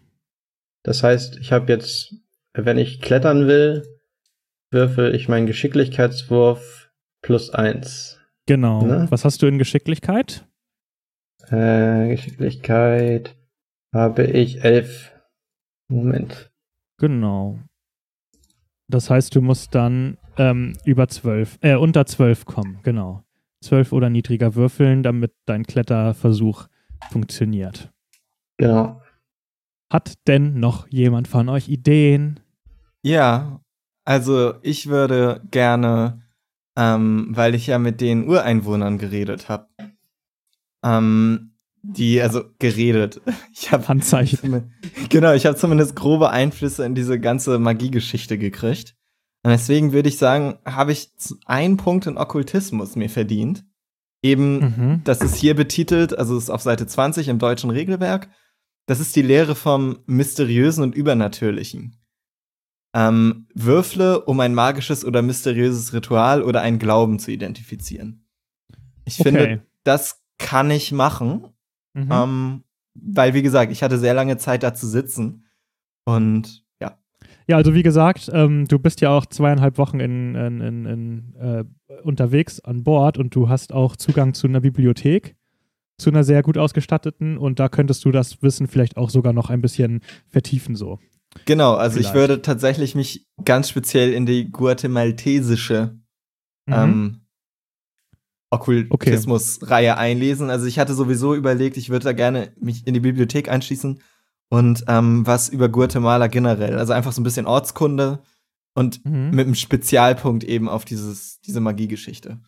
Das heißt, ich habe jetzt, wenn ich klettern will, würfel ich meinen Geschicklichkeitswurf plus 1. Genau. Ne? Was hast du in Geschicklichkeit? Äh, Geschicklichkeit habe ich 11. Moment. Genau. Das heißt, du musst dann ähm, über 12, äh, unter 12 kommen, genau. 12 oder niedriger würfeln, damit dein Kletterversuch funktioniert. Genau. Hat denn noch jemand von euch Ideen? Ja, also ich würde gerne, ähm, weil ich ja mit den Ureinwohnern geredet habe, ähm, die, also geredet. Ich habe Handzeichen. Genau, ich habe zumindest grobe Einflüsse in diese ganze Magiegeschichte gekriegt. Und deswegen würde ich sagen, habe ich einen Punkt in Okkultismus mir verdient. Eben, Mhm. das ist hier betitelt, also ist auf Seite 20 im deutschen Regelwerk. Das ist die Lehre vom Mysteriösen und Übernatürlichen. Ähm, würfle, um ein magisches oder mysteriöses Ritual oder einen Glauben zu identifizieren. Ich Okay. finde, das kann ich machen. Mhm. Ähm, weil, wie gesagt, ich hatte sehr lange Zeit da zu sitzen. Und ja. Also wie gesagt, ähm, du bist ja auch zweieinhalb Wochen in, in, in, in, äh, unterwegs an Bord und du hast auch Zugang zu einer Bibliothek, zu einer sehr gut ausgestatteten und da könntest du das Wissen vielleicht auch sogar noch ein bisschen vertiefen so. Genau, also Vielleicht. ich würde tatsächlich mich ganz speziell in die guatemaltesische Mhm. ähm, Okkultismus-Reihe einlesen. Also ich hatte sowieso überlegt, ich würde da gerne mich in die Bibliothek einschließen und ähm, was über Guatemala generell. Also einfach so ein bisschen Ortskunde und Mhm. mit einem Spezialpunkt eben auf dieses, diese Magiegeschichte.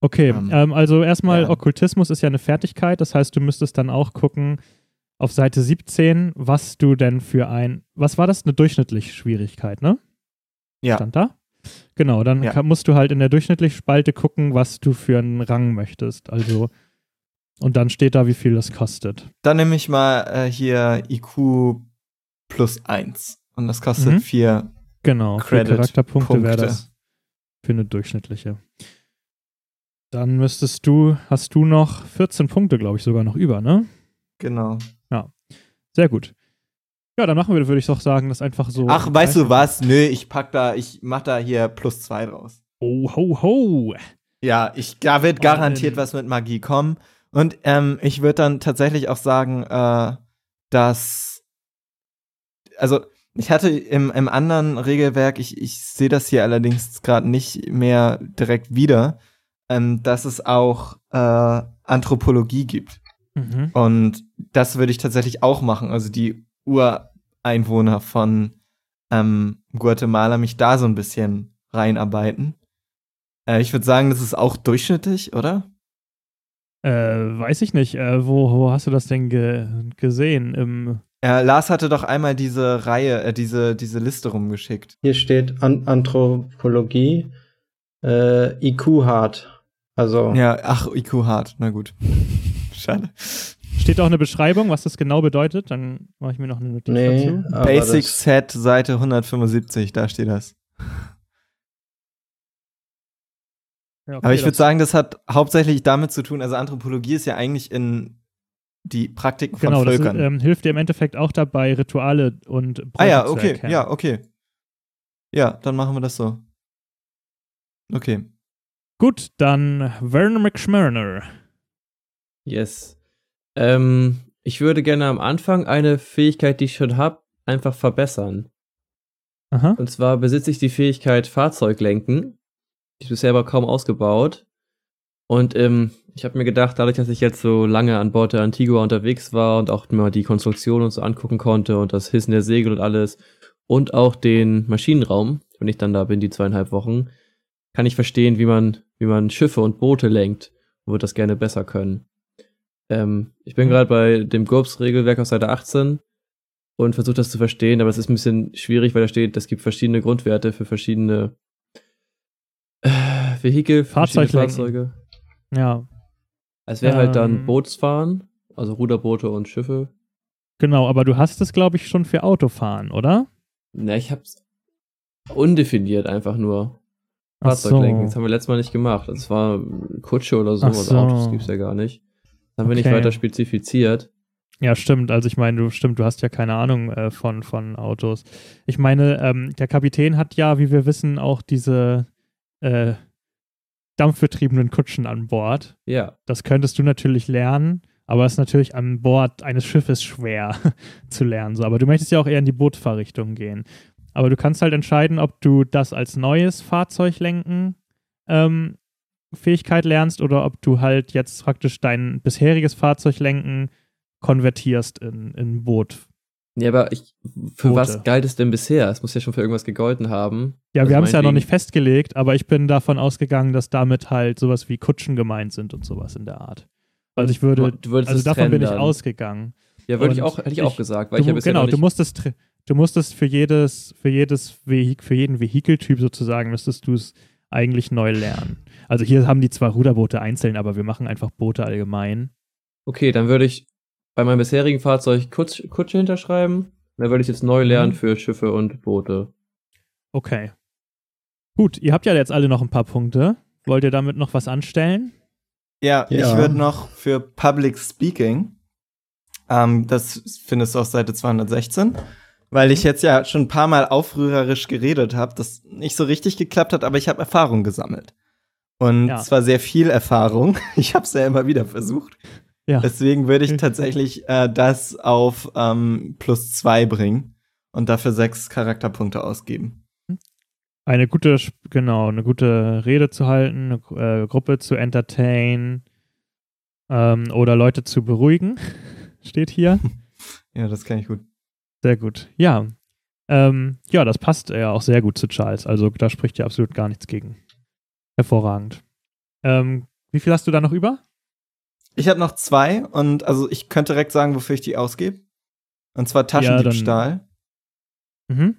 Okay, Ähm, ähm, also erstmal, ja. Okkultismus ist ja eine Fertigkeit, das heißt, du müsstest dann auch gucken auf Seite 17, was du denn für ein, was war das, eine durchschnittliche Schwierigkeit, ne? Ja. Stand da? Genau, dann Ja. kann, musst du halt in der durchschnittlichen Spalte gucken, was du für einen Rang möchtest. Also, und dann steht da, wie viel das kostet. Dann nehme ich mal äh, hier IQ plus 1. Und das kostet Mhm. 4 Genau, Credit, Charakterpunkte wäre das für eine durchschnittliche. Dann müsstest du, hast du noch 14 Punkte, glaube ich, sogar noch über, ne? Genau. Sehr gut. Ja, dann machen wir, würde ich doch sagen, das einfach so. Ach, weißt du was? Nö, ich pack da, ich mach da hier plus 2 draus. Oh, ho, ho. Ja, ich, da wird Oh, garantiert was mit Magie kommen. Und ähm, ich würde dann tatsächlich auch sagen, äh, dass. Also, ich hatte im, im anderen Regelwerk, ich, ich sehe das hier allerdings gerade nicht mehr direkt wieder, ähm, dass es auch äh, Anthropologie gibt. Mhm. Und das würde ich tatsächlich auch machen. Also die Ureinwohner von ähm, Guatemala mich da so ein bisschen reinarbeiten. Äh, ich würde sagen, das ist auch durchschnittlich, oder? Äh, weiß ich nicht. Äh, wo, wo hast du das denn ge gesehen? Im Ja, Lars hatte doch einmal diese Reihe, äh, diese, diese Liste rumgeschickt. Hier steht An Anthropologie, äh, IQ hart. Also Ja, ach, IQ hart. Na gut. Schade. steht auch eine Beschreibung, was das genau bedeutet? Dann mache ich mir noch eine Notiz nee, dazu. Basic Set, Seite 175, da steht das. Ja, okay, Aber ich würde sagen, das hat hauptsächlich damit zu tun, also Anthropologie ist ja eigentlich in die Praktiken von Genau, das Völkern. ähm, hilft dir im Endeffekt auch dabei, Rituale und Bräuche ah ja, zu okay, ja, okay. Ja, dann machen wir das so. Okay. Gut, dann Werner McSmurner. Yes. Ähm, ich würde gerne am Anfang eine Fähigkeit, die ich schon habe, einfach verbessern. Aha. Und zwar besitze ich die Fähigkeit Fahrzeuglenken. Die ist bisher aber kaum ausgebaut. Und ähm, ich habe mir gedacht, dadurch, dass ich jetzt so lange an Bord der Antigua unterwegs war und auch mal die Konstruktion und so angucken konnte und das Hissen der Segel und alles und auch den Maschinenraum, wenn ich dann da bin, die zweieinhalb Wochen, kann ich verstehen, wie man, wie man Schiffe und Boote lenkt und würde das gerne besser können. Ähm, ich bin gerade bei dem GURPS-Regelwerk auf Seite 18 und versuche das zu verstehen, aber es ist ein bisschen schwierig, weil da steht, es gibt verschiedene Grundwerte für verschiedene Vehikel. Fahrzeuge. Ja, Es wäre halt dann Ähm. Bootsfahren, also Ruderboote und Schiffe. genau, aber du hast es, glaube ich, schon für Autofahren, oder? Na, ich hab's undefiniert einfach nur. Fahrzeuglenken. Das so. haben wir letztes Mal nicht gemacht. Das war Kutsche oder so, also so. Autos gibt's ja gar nicht. Das haben wir nicht Okay. weiter spezifiziert. Ja, stimmt. Also ich meine, du stimmt, du hast ja keine Ahnung äh, von, von Autos. Ich meine, ähm, der Kapitän hat ja, wie wir wissen, auch diese äh, dampfbetriebenen Kutschen an Bord. Ja. Das könntest du natürlich lernen, aber es ist natürlich an Bord eines Schiffes schwer zu lernen. So. Aber du möchtest ja auch eher in die Bootfahrrichtung gehen. Aber du kannst halt entscheiden, ob du das als neues Fahrzeuglenken ähm, Fähigkeit lernst oder ob du halt jetzt praktisch dein bisheriges Fahrzeuglenken konvertierst in, in Boot. Ja, aber ich, für Boote. was galt es denn bisher? Es muss ja schon für irgendwas gegolten haben. Ja, Also wir haben es ja noch nicht festgelegt, aber ich bin davon ausgegangen, dass damit halt sowas wie Kutschen gemeint sind und sowas in der Art. Also ich würde, Du würdest also davon bin ich dann. ausgegangen. Ja, würde ich auch, hätte ich auch ich- gesagt, weil Du, ich ja bisher genau, du musstest, du musstest für jedes, für jedes Vehik für jeden Vehikeltyp sozusagen, müsstest du es eigentlich neu lernen. Also hier haben die zwar Ruderboote einzeln, aber wir machen einfach Boote allgemein. Okay, dann würde ich bei meinem bisherigen Fahrzeug Kutsch, Kutsche hinterschreiben. Dann würde ich jetzt neu lernen Mhm. für Schiffe und Boote. Okay. Gut, ihr habt ja jetzt alle noch ein paar Punkte. Wollt ihr damit noch was anstellen? Ja, Ja. ich würde noch für Public Speaking, ähm, das findest du auf Seite 216, weil ich jetzt ja schon ein paar Mal aufrührerisch geredet habe, das nicht so richtig geklappt hat, aber ich habe Erfahrung gesammelt. Und Ja. zwar sehr viel Erfahrung. Ich habe es ja immer wieder versucht. Ja. Deswegen würde ich tatsächlich äh, das auf ähm, plus zwei bringen und dafür sechs Charakterpunkte ausgeben. Eine gute, genau, eine gute Rede zu halten, eine äh, Gruppe zu entertain ähm, oder Leute zu beruhigen, steht hier. Ja, das kann ich gut. Sehr gut. Ja. Ähm, ja, das passt ja auch sehr gut zu Charles. Also da spricht ja absolut gar nichts gegen. Hervorragend. Ähm, wie viel hast du da noch über? Ich habe noch zwei und also ich könnte direkt sagen, wofür ich die ausgebe. Und zwar Taschendiebstahl. Mhm.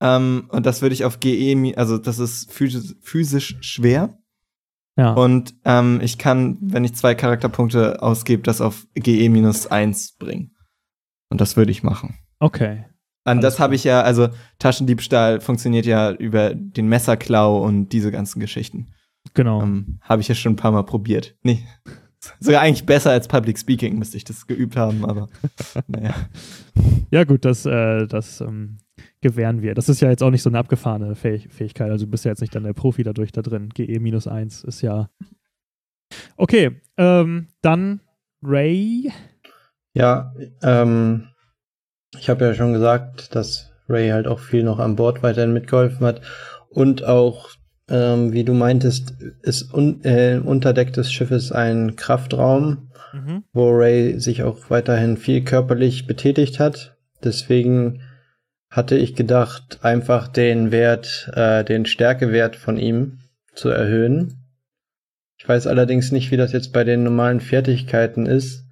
ähm, und das würde ich auf GE, also das ist physisch, physisch schwer. Ja. Und ähm, ich kann, wenn ich zwei Charakterpunkte ausgebe, das auf GE minus eins bringen. Und das würde ich machen. okay. An das habe ich ja, also Taschendiebstahl funktioniert ja über den Messerklau und diese ganzen Geschichten. Genau. Ähm, habe ich ja schon ein paar Mal probiert. Nee. Sogar eigentlich besser als Public Speaking müsste ich das geübt haben, aber naja. Ja, gut, das, äh, das ähm, gewähren wir. Das ist ja jetzt auch nicht so eine abgefahrene Fähig Fähigkeit. Also du bist ja jetzt nicht dann der Profi dadurch da drin. GE minus eins ist ja. Okay, ähm, dann Ray. Ja, ähm, ich habe ja schon gesagt, dass Ray halt auch viel noch an Bord weiterhin mitgeholfen hat und auch, ähm, wie du meintest, ist un äh, im Unterdeck des Schiffes ein Kraftraum, Mhm. wo Ray sich auch weiterhin viel körperlich betätigt hat. Deswegen hatte ich gedacht, einfach den Wert, äh, den Stärkewert von ihm zu erhöhen. Ich Ich weiß allerdings nicht, wie das jetzt bei den normalen Fertigkeiten ist,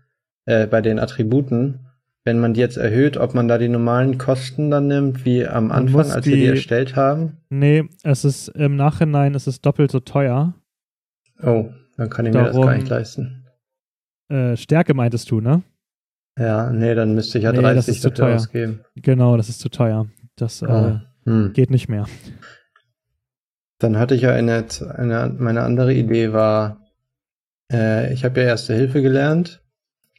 äh, bei den Attributen. Wenn man die jetzt erhöht, ob man da die normalen Kosten dann nimmt, wie am Man Anfang, als wir die die- erstellt haben. Nee, es ist im Nachhinein ist es doppelt so teuer. Oh, dann kann ich mir das Darum- gar nicht leisten. Äh, Stärke meintest du, ne? Ja, nee, dann müsste ich ja Nee, das 30 ist zu teuer. ausgeben. Genau, das ist zu teuer. Das äh, Ah, hm. geht nicht mehr. Dann hatte ich ja eine, eine meine andere Idee war, äh, ich habe ja Erste Hilfe gelernt.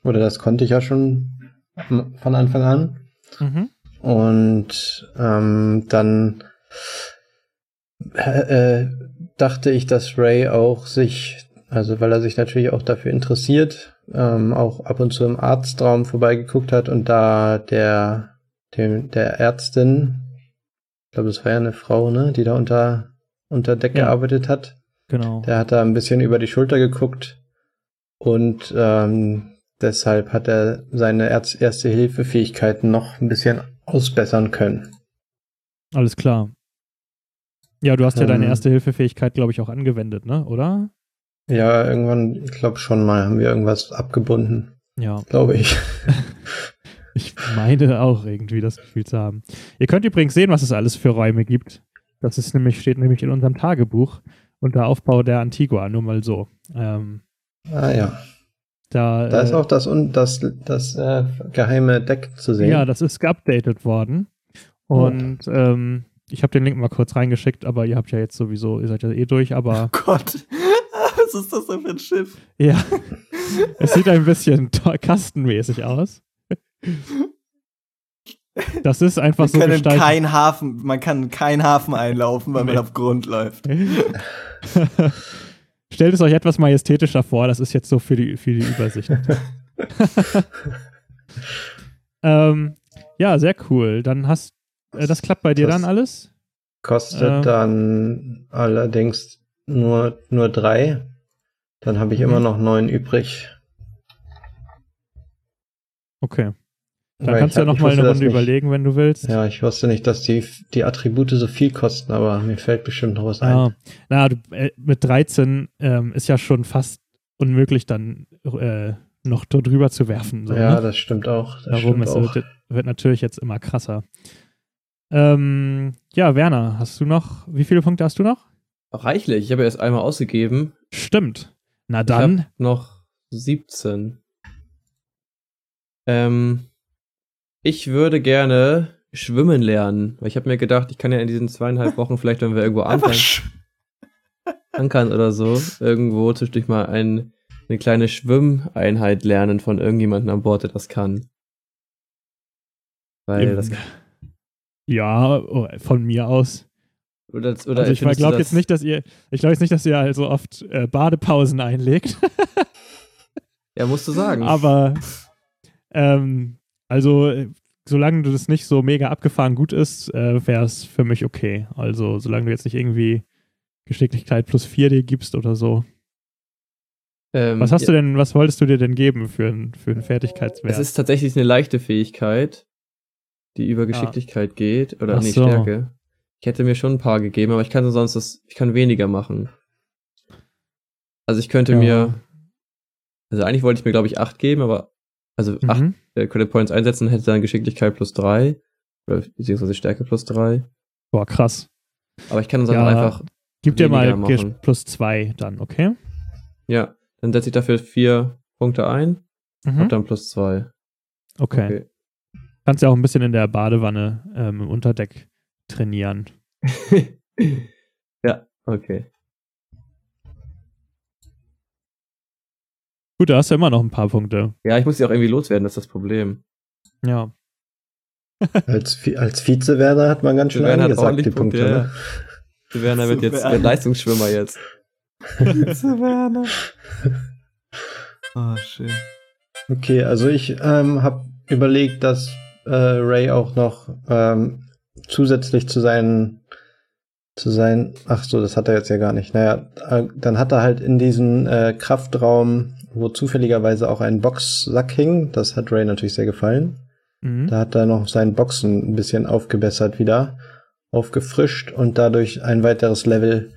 Oder das konnte ich ja schon von Anfang an. Mhm. Und ähm, dann äh, äh, dachte ich, dass Ray auch sich, also weil er sich natürlich auch dafür interessiert, ähm, auch ab und zu im Arztraum vorbeigeguckt hat und da der, dem, der Ärztin, ich glaube, es war ja eine Frau, ne, die da unter, unter Deck Ja. gearbeitet hat, Genau. der hat da ein bisschen über die Schulter geguckt und ähm, deshalb hat er seine Erste-Hilfe-Fähigkeiten noch ein bisschen ausbessern können. Alles klar. Ja, du hast ja deine Ähm. Erste-Hilfe-Fähigkeit, glaube ich, auch angewendet, ne? Oder? Ja, irgendwann, ich glaube schon mal, haben wir irgendwas abgebunden, Ja. glaube ich. Ich meine auch irgendwie das Gefühl zu haben. Ihr könnt übrigens sehen, was es alles für Räume gibt. Das ist nämlich, steht nämlich in unserem Tagebuch unter Aufbau der Antigua, nur mal so. Ähm, Ah ja, da da ist äh, auch das, das, das äh, geheime Deck zu sehen. Ja, das ist geupdatet worden. Oh. Und ähm, ich habe den Link mal kurz reingeschickt, aber ihr habt ja jetzt sowieso, ihr seid ja eh durch, aber Gott, was ist das denn für ein Schiff? ja, es sieht ein bisschen kastenmäßig aus. Das ist einfach Man so kann in gestaltet. kein Hafen, man kann in keinen Hafen einlaufen, weil man Nee. auf Grund läuft. Stellt es euch etwas majestätischer vor, das ist jetzt so für die, für die Übersicht. ähm, ja, sehr cool. Dann hast äh, das klappt bei dir Das- dann alles? Kostet Ähm. dann allerdings nur, nur drei. Dann habe ich Mhm. immer noch neun übrig. Okay. Dann Weil kannst ich du ja ich nochmal eine Runde überlegen, wenn du willst. Ja, ich wusste nicht, dass die, die Attribute so viel kosten, aber mir fällt bestimmt noch was Ah, ein. na, du, äh, mit 13 ähm, ist ja schon fast unmöglich, dann äh, noch da drüber zu werfen. So, ja, ne? das stimmt auch. Das Darum stimmt es auch. wird, wird natürlich jetzt immer krasser. Ähm, ja, Werner, hast du noch, wie viele Punkte hast du noch? Reichlich. Ich habe erst einmal ausgegeben. Stimmt. Na Ich dann, hab noch 17. Ähm, ich würde gerne schwimmen lernen, weil ich habe mir gedacht, ich kann ja in diesen zweieinhalb Wochen vielleicht, wenn wir irgendwo Einfach ankern, oder so, irgendwo zwischendurch mal ein, eine kleine Schwimmeinheit lernen von irgendjemandem an Bord, der das kann. Weil Im- das ja, oh, von mir aus. oder, oder Also ich glaube jetzt nicht, dass ihr, ich glaube jetzt nicht, dass ihr also oft äh, Badepausen einlegt. Ja, musst du sagen. Aber ähm, also solange du das nicht so mega abgefahren gut ist, äh, wäre es für mich okay. Also solange du jetzt nicht irgendwie Geschicklichkeit plus 4 dir gibst oder so. Ähm, Was hast ja, du denn, was wolltest du dir denn geben für, ein, für einen Fertigkeitswert? Es ist tatsächlich eine leichte Fähigkeit, die über Geschicklichkeit geht. Oder Ach nee, so. Stärke. Ich hätte mir schon ein paar gegeben, aber ich kann sonst das, ich kann weniger machen. Also ich könnte Ja. mir, also eigentlich wollte ich mir, glaube ich, acht geben, aber, also acht mhm. Äh, Credit Points einsetzen, hätte dann Geschicklichkeit plus drei. Oder beziehungsweise Stärke plus drei. Boah, krass. Aber ich kann dann Ja, einfach, Gib dir mal machen. plus 2 dann, okay? ja, dann setze ich dafür vier Punkte ein, Mhm. hab dann plus zwei. Okay. Kannst ja auch ein bisschen in der Badewanne ähm, im Unterdeck trainieren. Okay. ja, okay. Gut, da hast du immer noch ein paar Punkte. Ja, ich muss sie auch irgendwie loswerden, das ist das Problem. Ja. Als, als Vizewerder hat man ganz schön Werner hat angesagt, die Punkte. Punkte, ja, ne? Der Werner wird jetzt wird Leistungsschwimmer jetzt. Zu Werner. Oh, schön. Okay, also ich ähm, habe überlegt, dass äh, Ray auch noch ähm, zusätzlich zu seinen zu sein, ach so, das hat er jetzt ja gar nicht. Naja, äh, dann hat er halt in diesem äh, Kraftraum, wo zufälligerweise auch ein Boxsack hing, das hat Ray natürlich sehr gefallen. Mhm. Da hat er noch seinen Boxen ein bisschen aufgebessert wieder, aufgefrischt und dadurch ein weiteres Level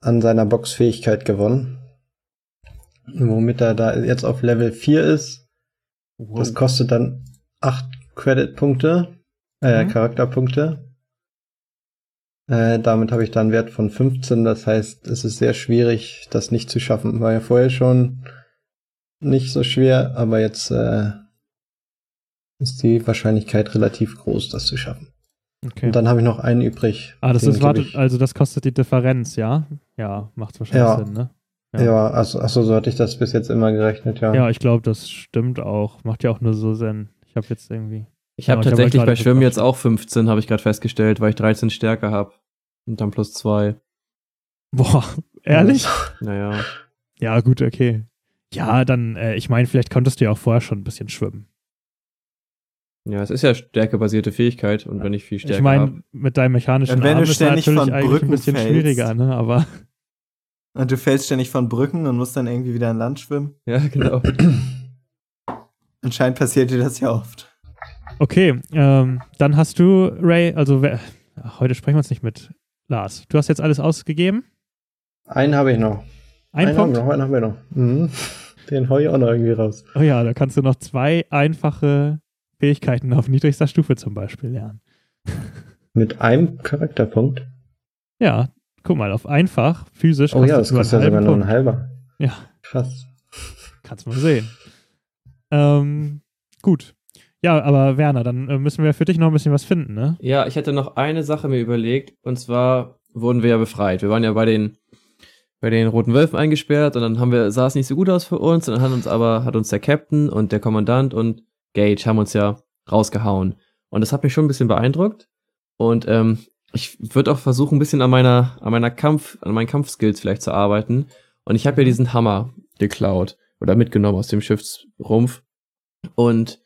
an seiner Boxfähigkeit gewonnen. womit er da jetzt auf Level 4 ist. Das kostet dann 8 Credit-Punkte, äh, Mhm. Charakterpunkte. Äh, damit habe ich dann einen Wert von 15, das heißt, es ist sehr schwierig, das nicht zu schaffen. War ja vorher schon nicht so schwer, aber jetzt äh, ist die Wahrscheinlichkeit relativ groß, das zu schaffen. Okay. Und dann habe ich noch einen übrig. ah, das Den ist, warte, ich- also das kostet die Differenz, ja? Ja, macht wahrscheinlich Ja. Sinn, ne? Ja, Ja. also, achso, so hatte ich das bis jetzt immer gerechnet, ja. Ja, ich glaube, das stimmt auch. Macht ja auch nur so Sinn. Ich habe jetzt irgendwie. Ich habe Ja, ich hab tatsächlich halt bei Schwimmen jetzt auch 15, habe ich gerade festgestellt, weil ich 13 Stärke habe. Und dann plus 2. Boah, ehrlich? Naja. Ja, gut, okay. Ja, dann, äh, ich meine, vielleicht konntest du ja auch vorher schon ein bisschen schwimmen. Ja, es ist ja stärkebasierte Fähigkeit und wenn ich viel Stärke ich meine, mit deinem mechanischen Und wenn Arm du ist natürlich von eigentlich ein Brücken bisschen fällst. schwieriger, ne? Aber Und du fällst ständig von Brücken und musst dann irgendwie wieder an Land schwimmen. Ja, genau. Anscheinend passiert dir das ja oft. okay, ähm, dann hast du, Ray, also wer, ach, heute sprechen wir uns nicht mit Lars. Du hast jetzt alles ausgegeben? Einen habe ich noch. Ein einen Punkt? Haben wir noch, einen haben wir noch. Mhm. Den hau ich auch noch irgendwie raus. Oh ja, da kannst du noch zwei einfache Fähigkeiten auf niedrigster Stufe zum Beispiel lernen. Mit einem Charakterpunkt. Ja, guck mal, auf einfach, physisch, Oh ja, das du kostet ja sogar nur ein halber. Ja. Krass. Kannst mal sehen. Ähm, gut. Ja, aber Werner, dann äh, müssen wir für dich noch ein bisschen was finden, ne? Ja, ich hätte noch eine Sache mir überlegt, und zwar wurden wir ja befreit. Wir waren ja bei den, bei den Roten Wölfen eingesperrt und dann haben wir, sah es nicht so gut aus für uns, und dann hat uns aber, hat uns der Captain und der Kommandant und Gage haben uns ja rausgehauen. Und das hat mich schon ein bisschen beeindruckt. Und ähm, ich würde auch versuchen, ein bisschen an meiner, an meiner Kampf, an meinen Kampfskills vielleicht zu arbeiten. Und ich habe ja diesen Hammer geklaut oder mitgenommen aus dem Schiffsrumpf. Und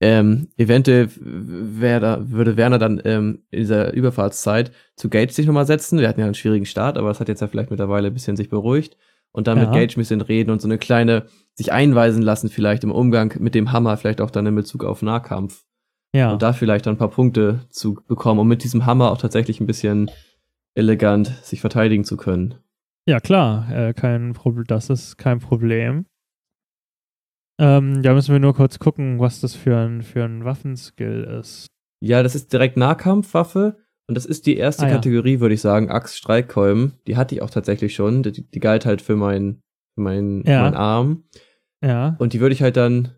ähm, eventuell wär da, würde Werner dann ähm, in dieser Überfahrtszeit zu Gage sich nochmal setzen. Wir hatten ja einen schwierigen Start, aber das hat jetzt ja vielleicht mittlerweile ein bisschen sich beruhigt. Und dann Ja. mit Gage ein bisschen reden und so eine kleine, sich einweisen lassen vielleicht im Umgang mit dem Hammer, vielleicht auch dann in Bezug auf Nahkampf. Ja. Und da vielleicht dann ein paar Punkte zu bekommen, um mit diesem Hammer auch tatsächlich ein bisschen elegant sich verteidigen zu können. Ja, klar, äh, kein Problem, das ist kein Problem. Ähm, da müssen wir nur kurz gucken, was das für ein, für ein Waffenskill ist. Ja, das ist direkt Nahkampfwaffe und das ist die erste Ah, ja. Kategorie, würde ich sagen, Axt, Streitkolben. Die hatte ich auch tatsächlich schon. Die, die galt halt für meinen für mein, Ja. meinen Arm. Ja, Und die würde ich halt dann im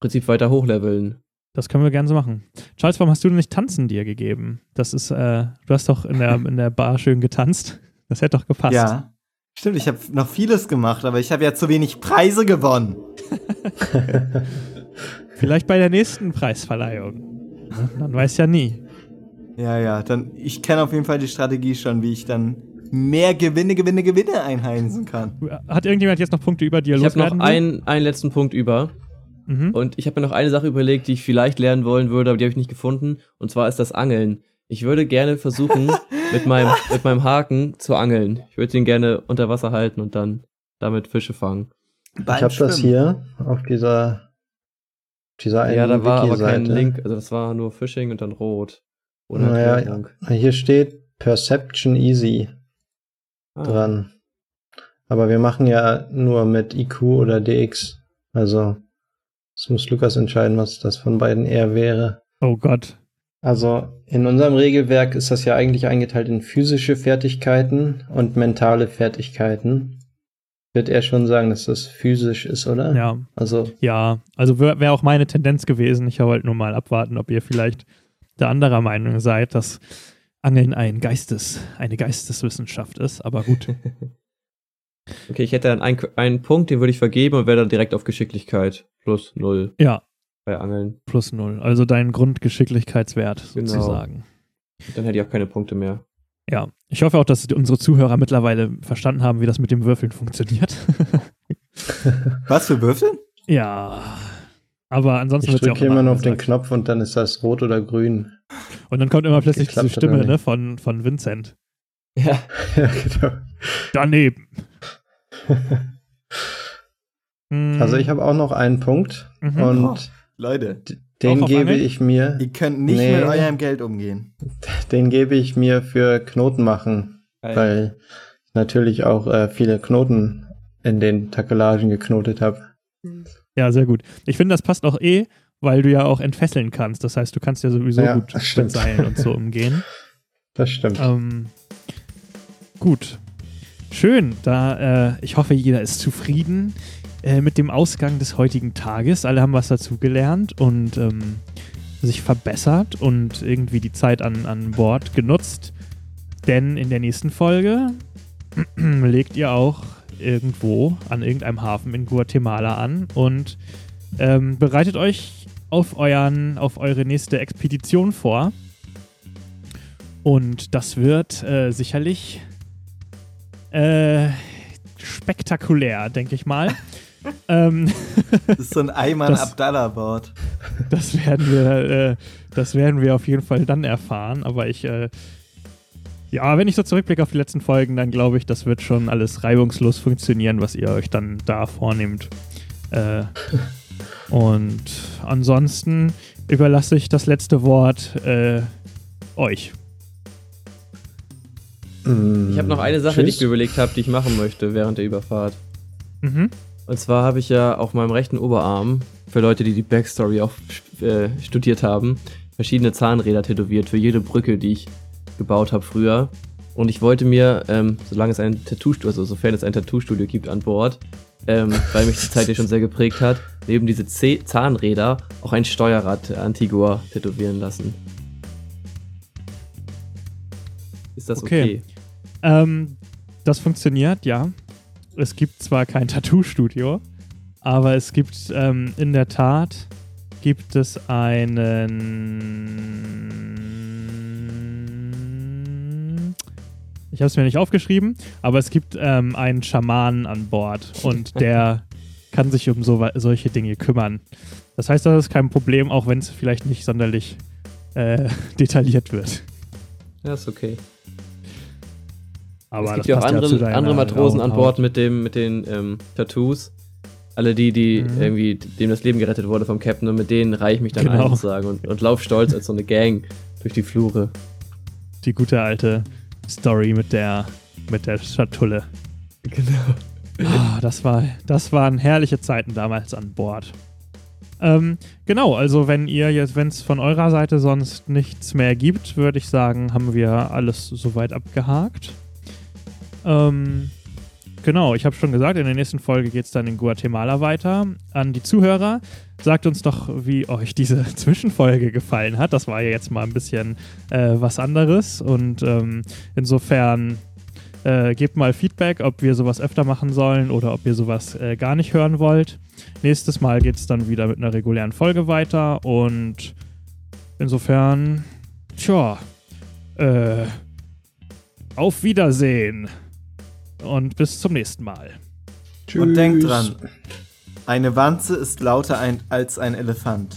Prinzip weiter hochleveln. das können wir gerne so machen. Charles, warum hast du denn nicht Tanzen dir gegeben? Das ist, äh, du hast doch in der, in der Bar schön getanzt. Das hätte doch gepasst. Ja. Stimmt, ich habe noch vieles gemacht, aber ich habe ja zu wenig Preise gewonnen. Vielleicht bei der nächsten Preisverleihung. Man weiß ja nie. Ja, ja, dann ich kenne auf jeden Fall die Strategie schon, wie ich dann mehr Gewinne, Gewinne, Gewinne einheimsen kann. Hat irgendjemand jetzt noch Punkte über dir Ich habe noch will? einen, einen letzten Punkt über. Mhm. Und ich habe mir noch eine Sache überlegt, die ich vielleicht lernen wollen würde, aber die habe ich nicht gefunden. Und zwar ist das Angeln. Ich würde gerne versuchen, mit, meinem, mit meinem Haken zu angeln. Ich würde den gerne unter Wasser halten und dann damit Fische fangen. Ich habe das hier auf dieser, dieser einen ja, da war aber kein. Link. Also das war nur Fishing und dann rot. Ohne Naja, Erklärung. Hier steht Perception Easy Ah. dran. Aber wir machen ja nur mit IQ oder DX. Also, es muss Lukas entscheiden, was das von beiden eher wäre. Oh Gott. Also, in unserem Regelwerk ist das ja eigentlich eingeteilt in physische Fertigkeiten und mentale Fertigkeiten. Wird er schon sagen, dass das physisch ist, oder? Ja, Also, ja. Also wäre wär auch meine Tendenz gewesen. Ich wollte nur mal abwarten, ob ihr vielleicht der anderer Meinung seid, dass Angeln ein Geistes, eine Geisteswissenschaft ist. Aber gut. Okay, ich hätte dann einen, einen Punkt, den würde ich vergeben und wäre dann direkt auf Geschicklichkeit. Plus null ja, bei Angeln. plus null. Also dein Grundgeschicklichkeitswert Genau. sozusagen. Dann hätte ich auch keine Punkte mehr. Ja, ich hoffe auch, dass unsere Zuhörer mittlerweile verstanden haben, wie das mit dem Würfeln funktioniert. Was für Würfel? ja, aber ansonsten ich wird ja auch drücke immer immer nur auf den. Knopf und dann ist das rot oder grün. Und dann kommt immer plötzlich diese Geklappt oder Stimme ne, von, von Vincent. Ja. ja, genau. Daneben. Hm, Also, ich habe auch noch einen Punkt Mhm. und Oh. Leute, den gebe ich mir, ihr könnt nicht Nee. mit eurem Geld umgehen. den gebe ich mir für Knoten machen. Geil. weil ich natürlich auch äh, viele Knoten in den Takelagen geknotet habe. Ja, sehr gut. Ich finde, das passt auch eh, weil du ja auch entfesseln kannst. Das heißt, du kannst ja sowieso Ja, gut. Seilen und so umgehen. Das stimmt. Ähm, gut. Schön. Da, äh, ich hoffe, jeder ist zufrieden äh, mit dem Ausgang des heutigen Tages. Alle haben was dazugelernt und ähm, sich verbessert und irgendwie die Zeit an, an Bord genutzt. Denn in der nächsten Folge legt ihr auch irgendwo an irgendeinem Hafen in Guatemala an und ähm, bereitet euch auf, euren, auf eure nächste Expedition vor. Und das wird äh, sicherlich äh, spektakulär, denke ich mal. ähm, Das ist so ein Das- Abdallah-Board. das werden wir, äh, das werden wir auf jeden Fall dann erfahren. Aber ich, äh, ja, wenn ich so zurückblicke auf die letzten Folgen, dann glaube ich, das wird schon alles reibungslos funktionieren, was ihr euch dann da vornehmt. Äh, und ansonsten überlasse ich das letzte Wort äh, euch. Ich habe noch eine Sache, die Tschüss. ich mir überlegt habe, die ich machen möchte während der Überfahrt. Mhm. Und zwar habe ich ja auf meinem rechten Oberarm, für Leute, die die Backstory auch äh, studiert haben, verschiedene Zahnräder tätowiert für jede Brücke, die ich gebaut habe früher. Und ich wollte mir, ähm, solange es ein Tattoo-Studio, also sofern es ein Tattoo-Studio gibt an Bord, ähm, weil mich die Zeit ja schon sehr geprägt hat, neben diese C Zahnräder auch ein Steuerrad Antigua tätowieren lassen. Ist das Okay. okay? Ähm, das funktioniert, ja. Es gibt zwar kein Tattoo-Studio, aber es gibt ähm, in der Tat gibt es einen. Ich habe es mir nicht aufgeschrieben, aber es gibt ähm, einen Schamanen an Bord und der kann sich um so, solche Dinge kümmern. Das heißt, das ist kein Problem, auch wenn es vielleicht nicht sonderlich äh, detailliert wird. Ja, ist okay. Aber es gibt ja auch andere, deiner andere Matrosen an Bord mit, dem, mit den ähm, Tattoos. Alle die, die Mhm. irgendwie, dem das Leben gerettet wurde vom Captain und mit denen reiche ich mich dann Genau. ein sozusagen und, und lauf stolz als so eine Gang durch die Flure. Die gute alte Story mit der, mit der Schatulle. Genau. Ah, das, war, das waren herrliche Zeiten damals an Bord. Ähm, genau, also wenn ihr jetzt, wenn es von eurer Seite sonst nichts mehr gibt, würde ich sagen, haben wir alles soweit abgehakt. Ähm, genau, ich habe schon gesagt, in der nächsten Folge geht es dann in Guatemala weiter. An die Zuhörer, sagt uns doch, wie euch diese Zwischenfolge gefallen hat. Das war ja jetzt mal ein bisschen äh, was anderes und ähm, insofern äh, gebt mal Feedback, ob wir sowas öfter machen sollen oder ob ihr sowas äh, gar nicht hören wollt. Nächstes Mal geht es dann wieder mit einer regulären Folge weiter und insofern, tja, äh, auf Wiedersehen und bis zum nächsten Mal. Und denkt Tschüss. dran, eine Wanze ist lauter ein, als ein Elefant.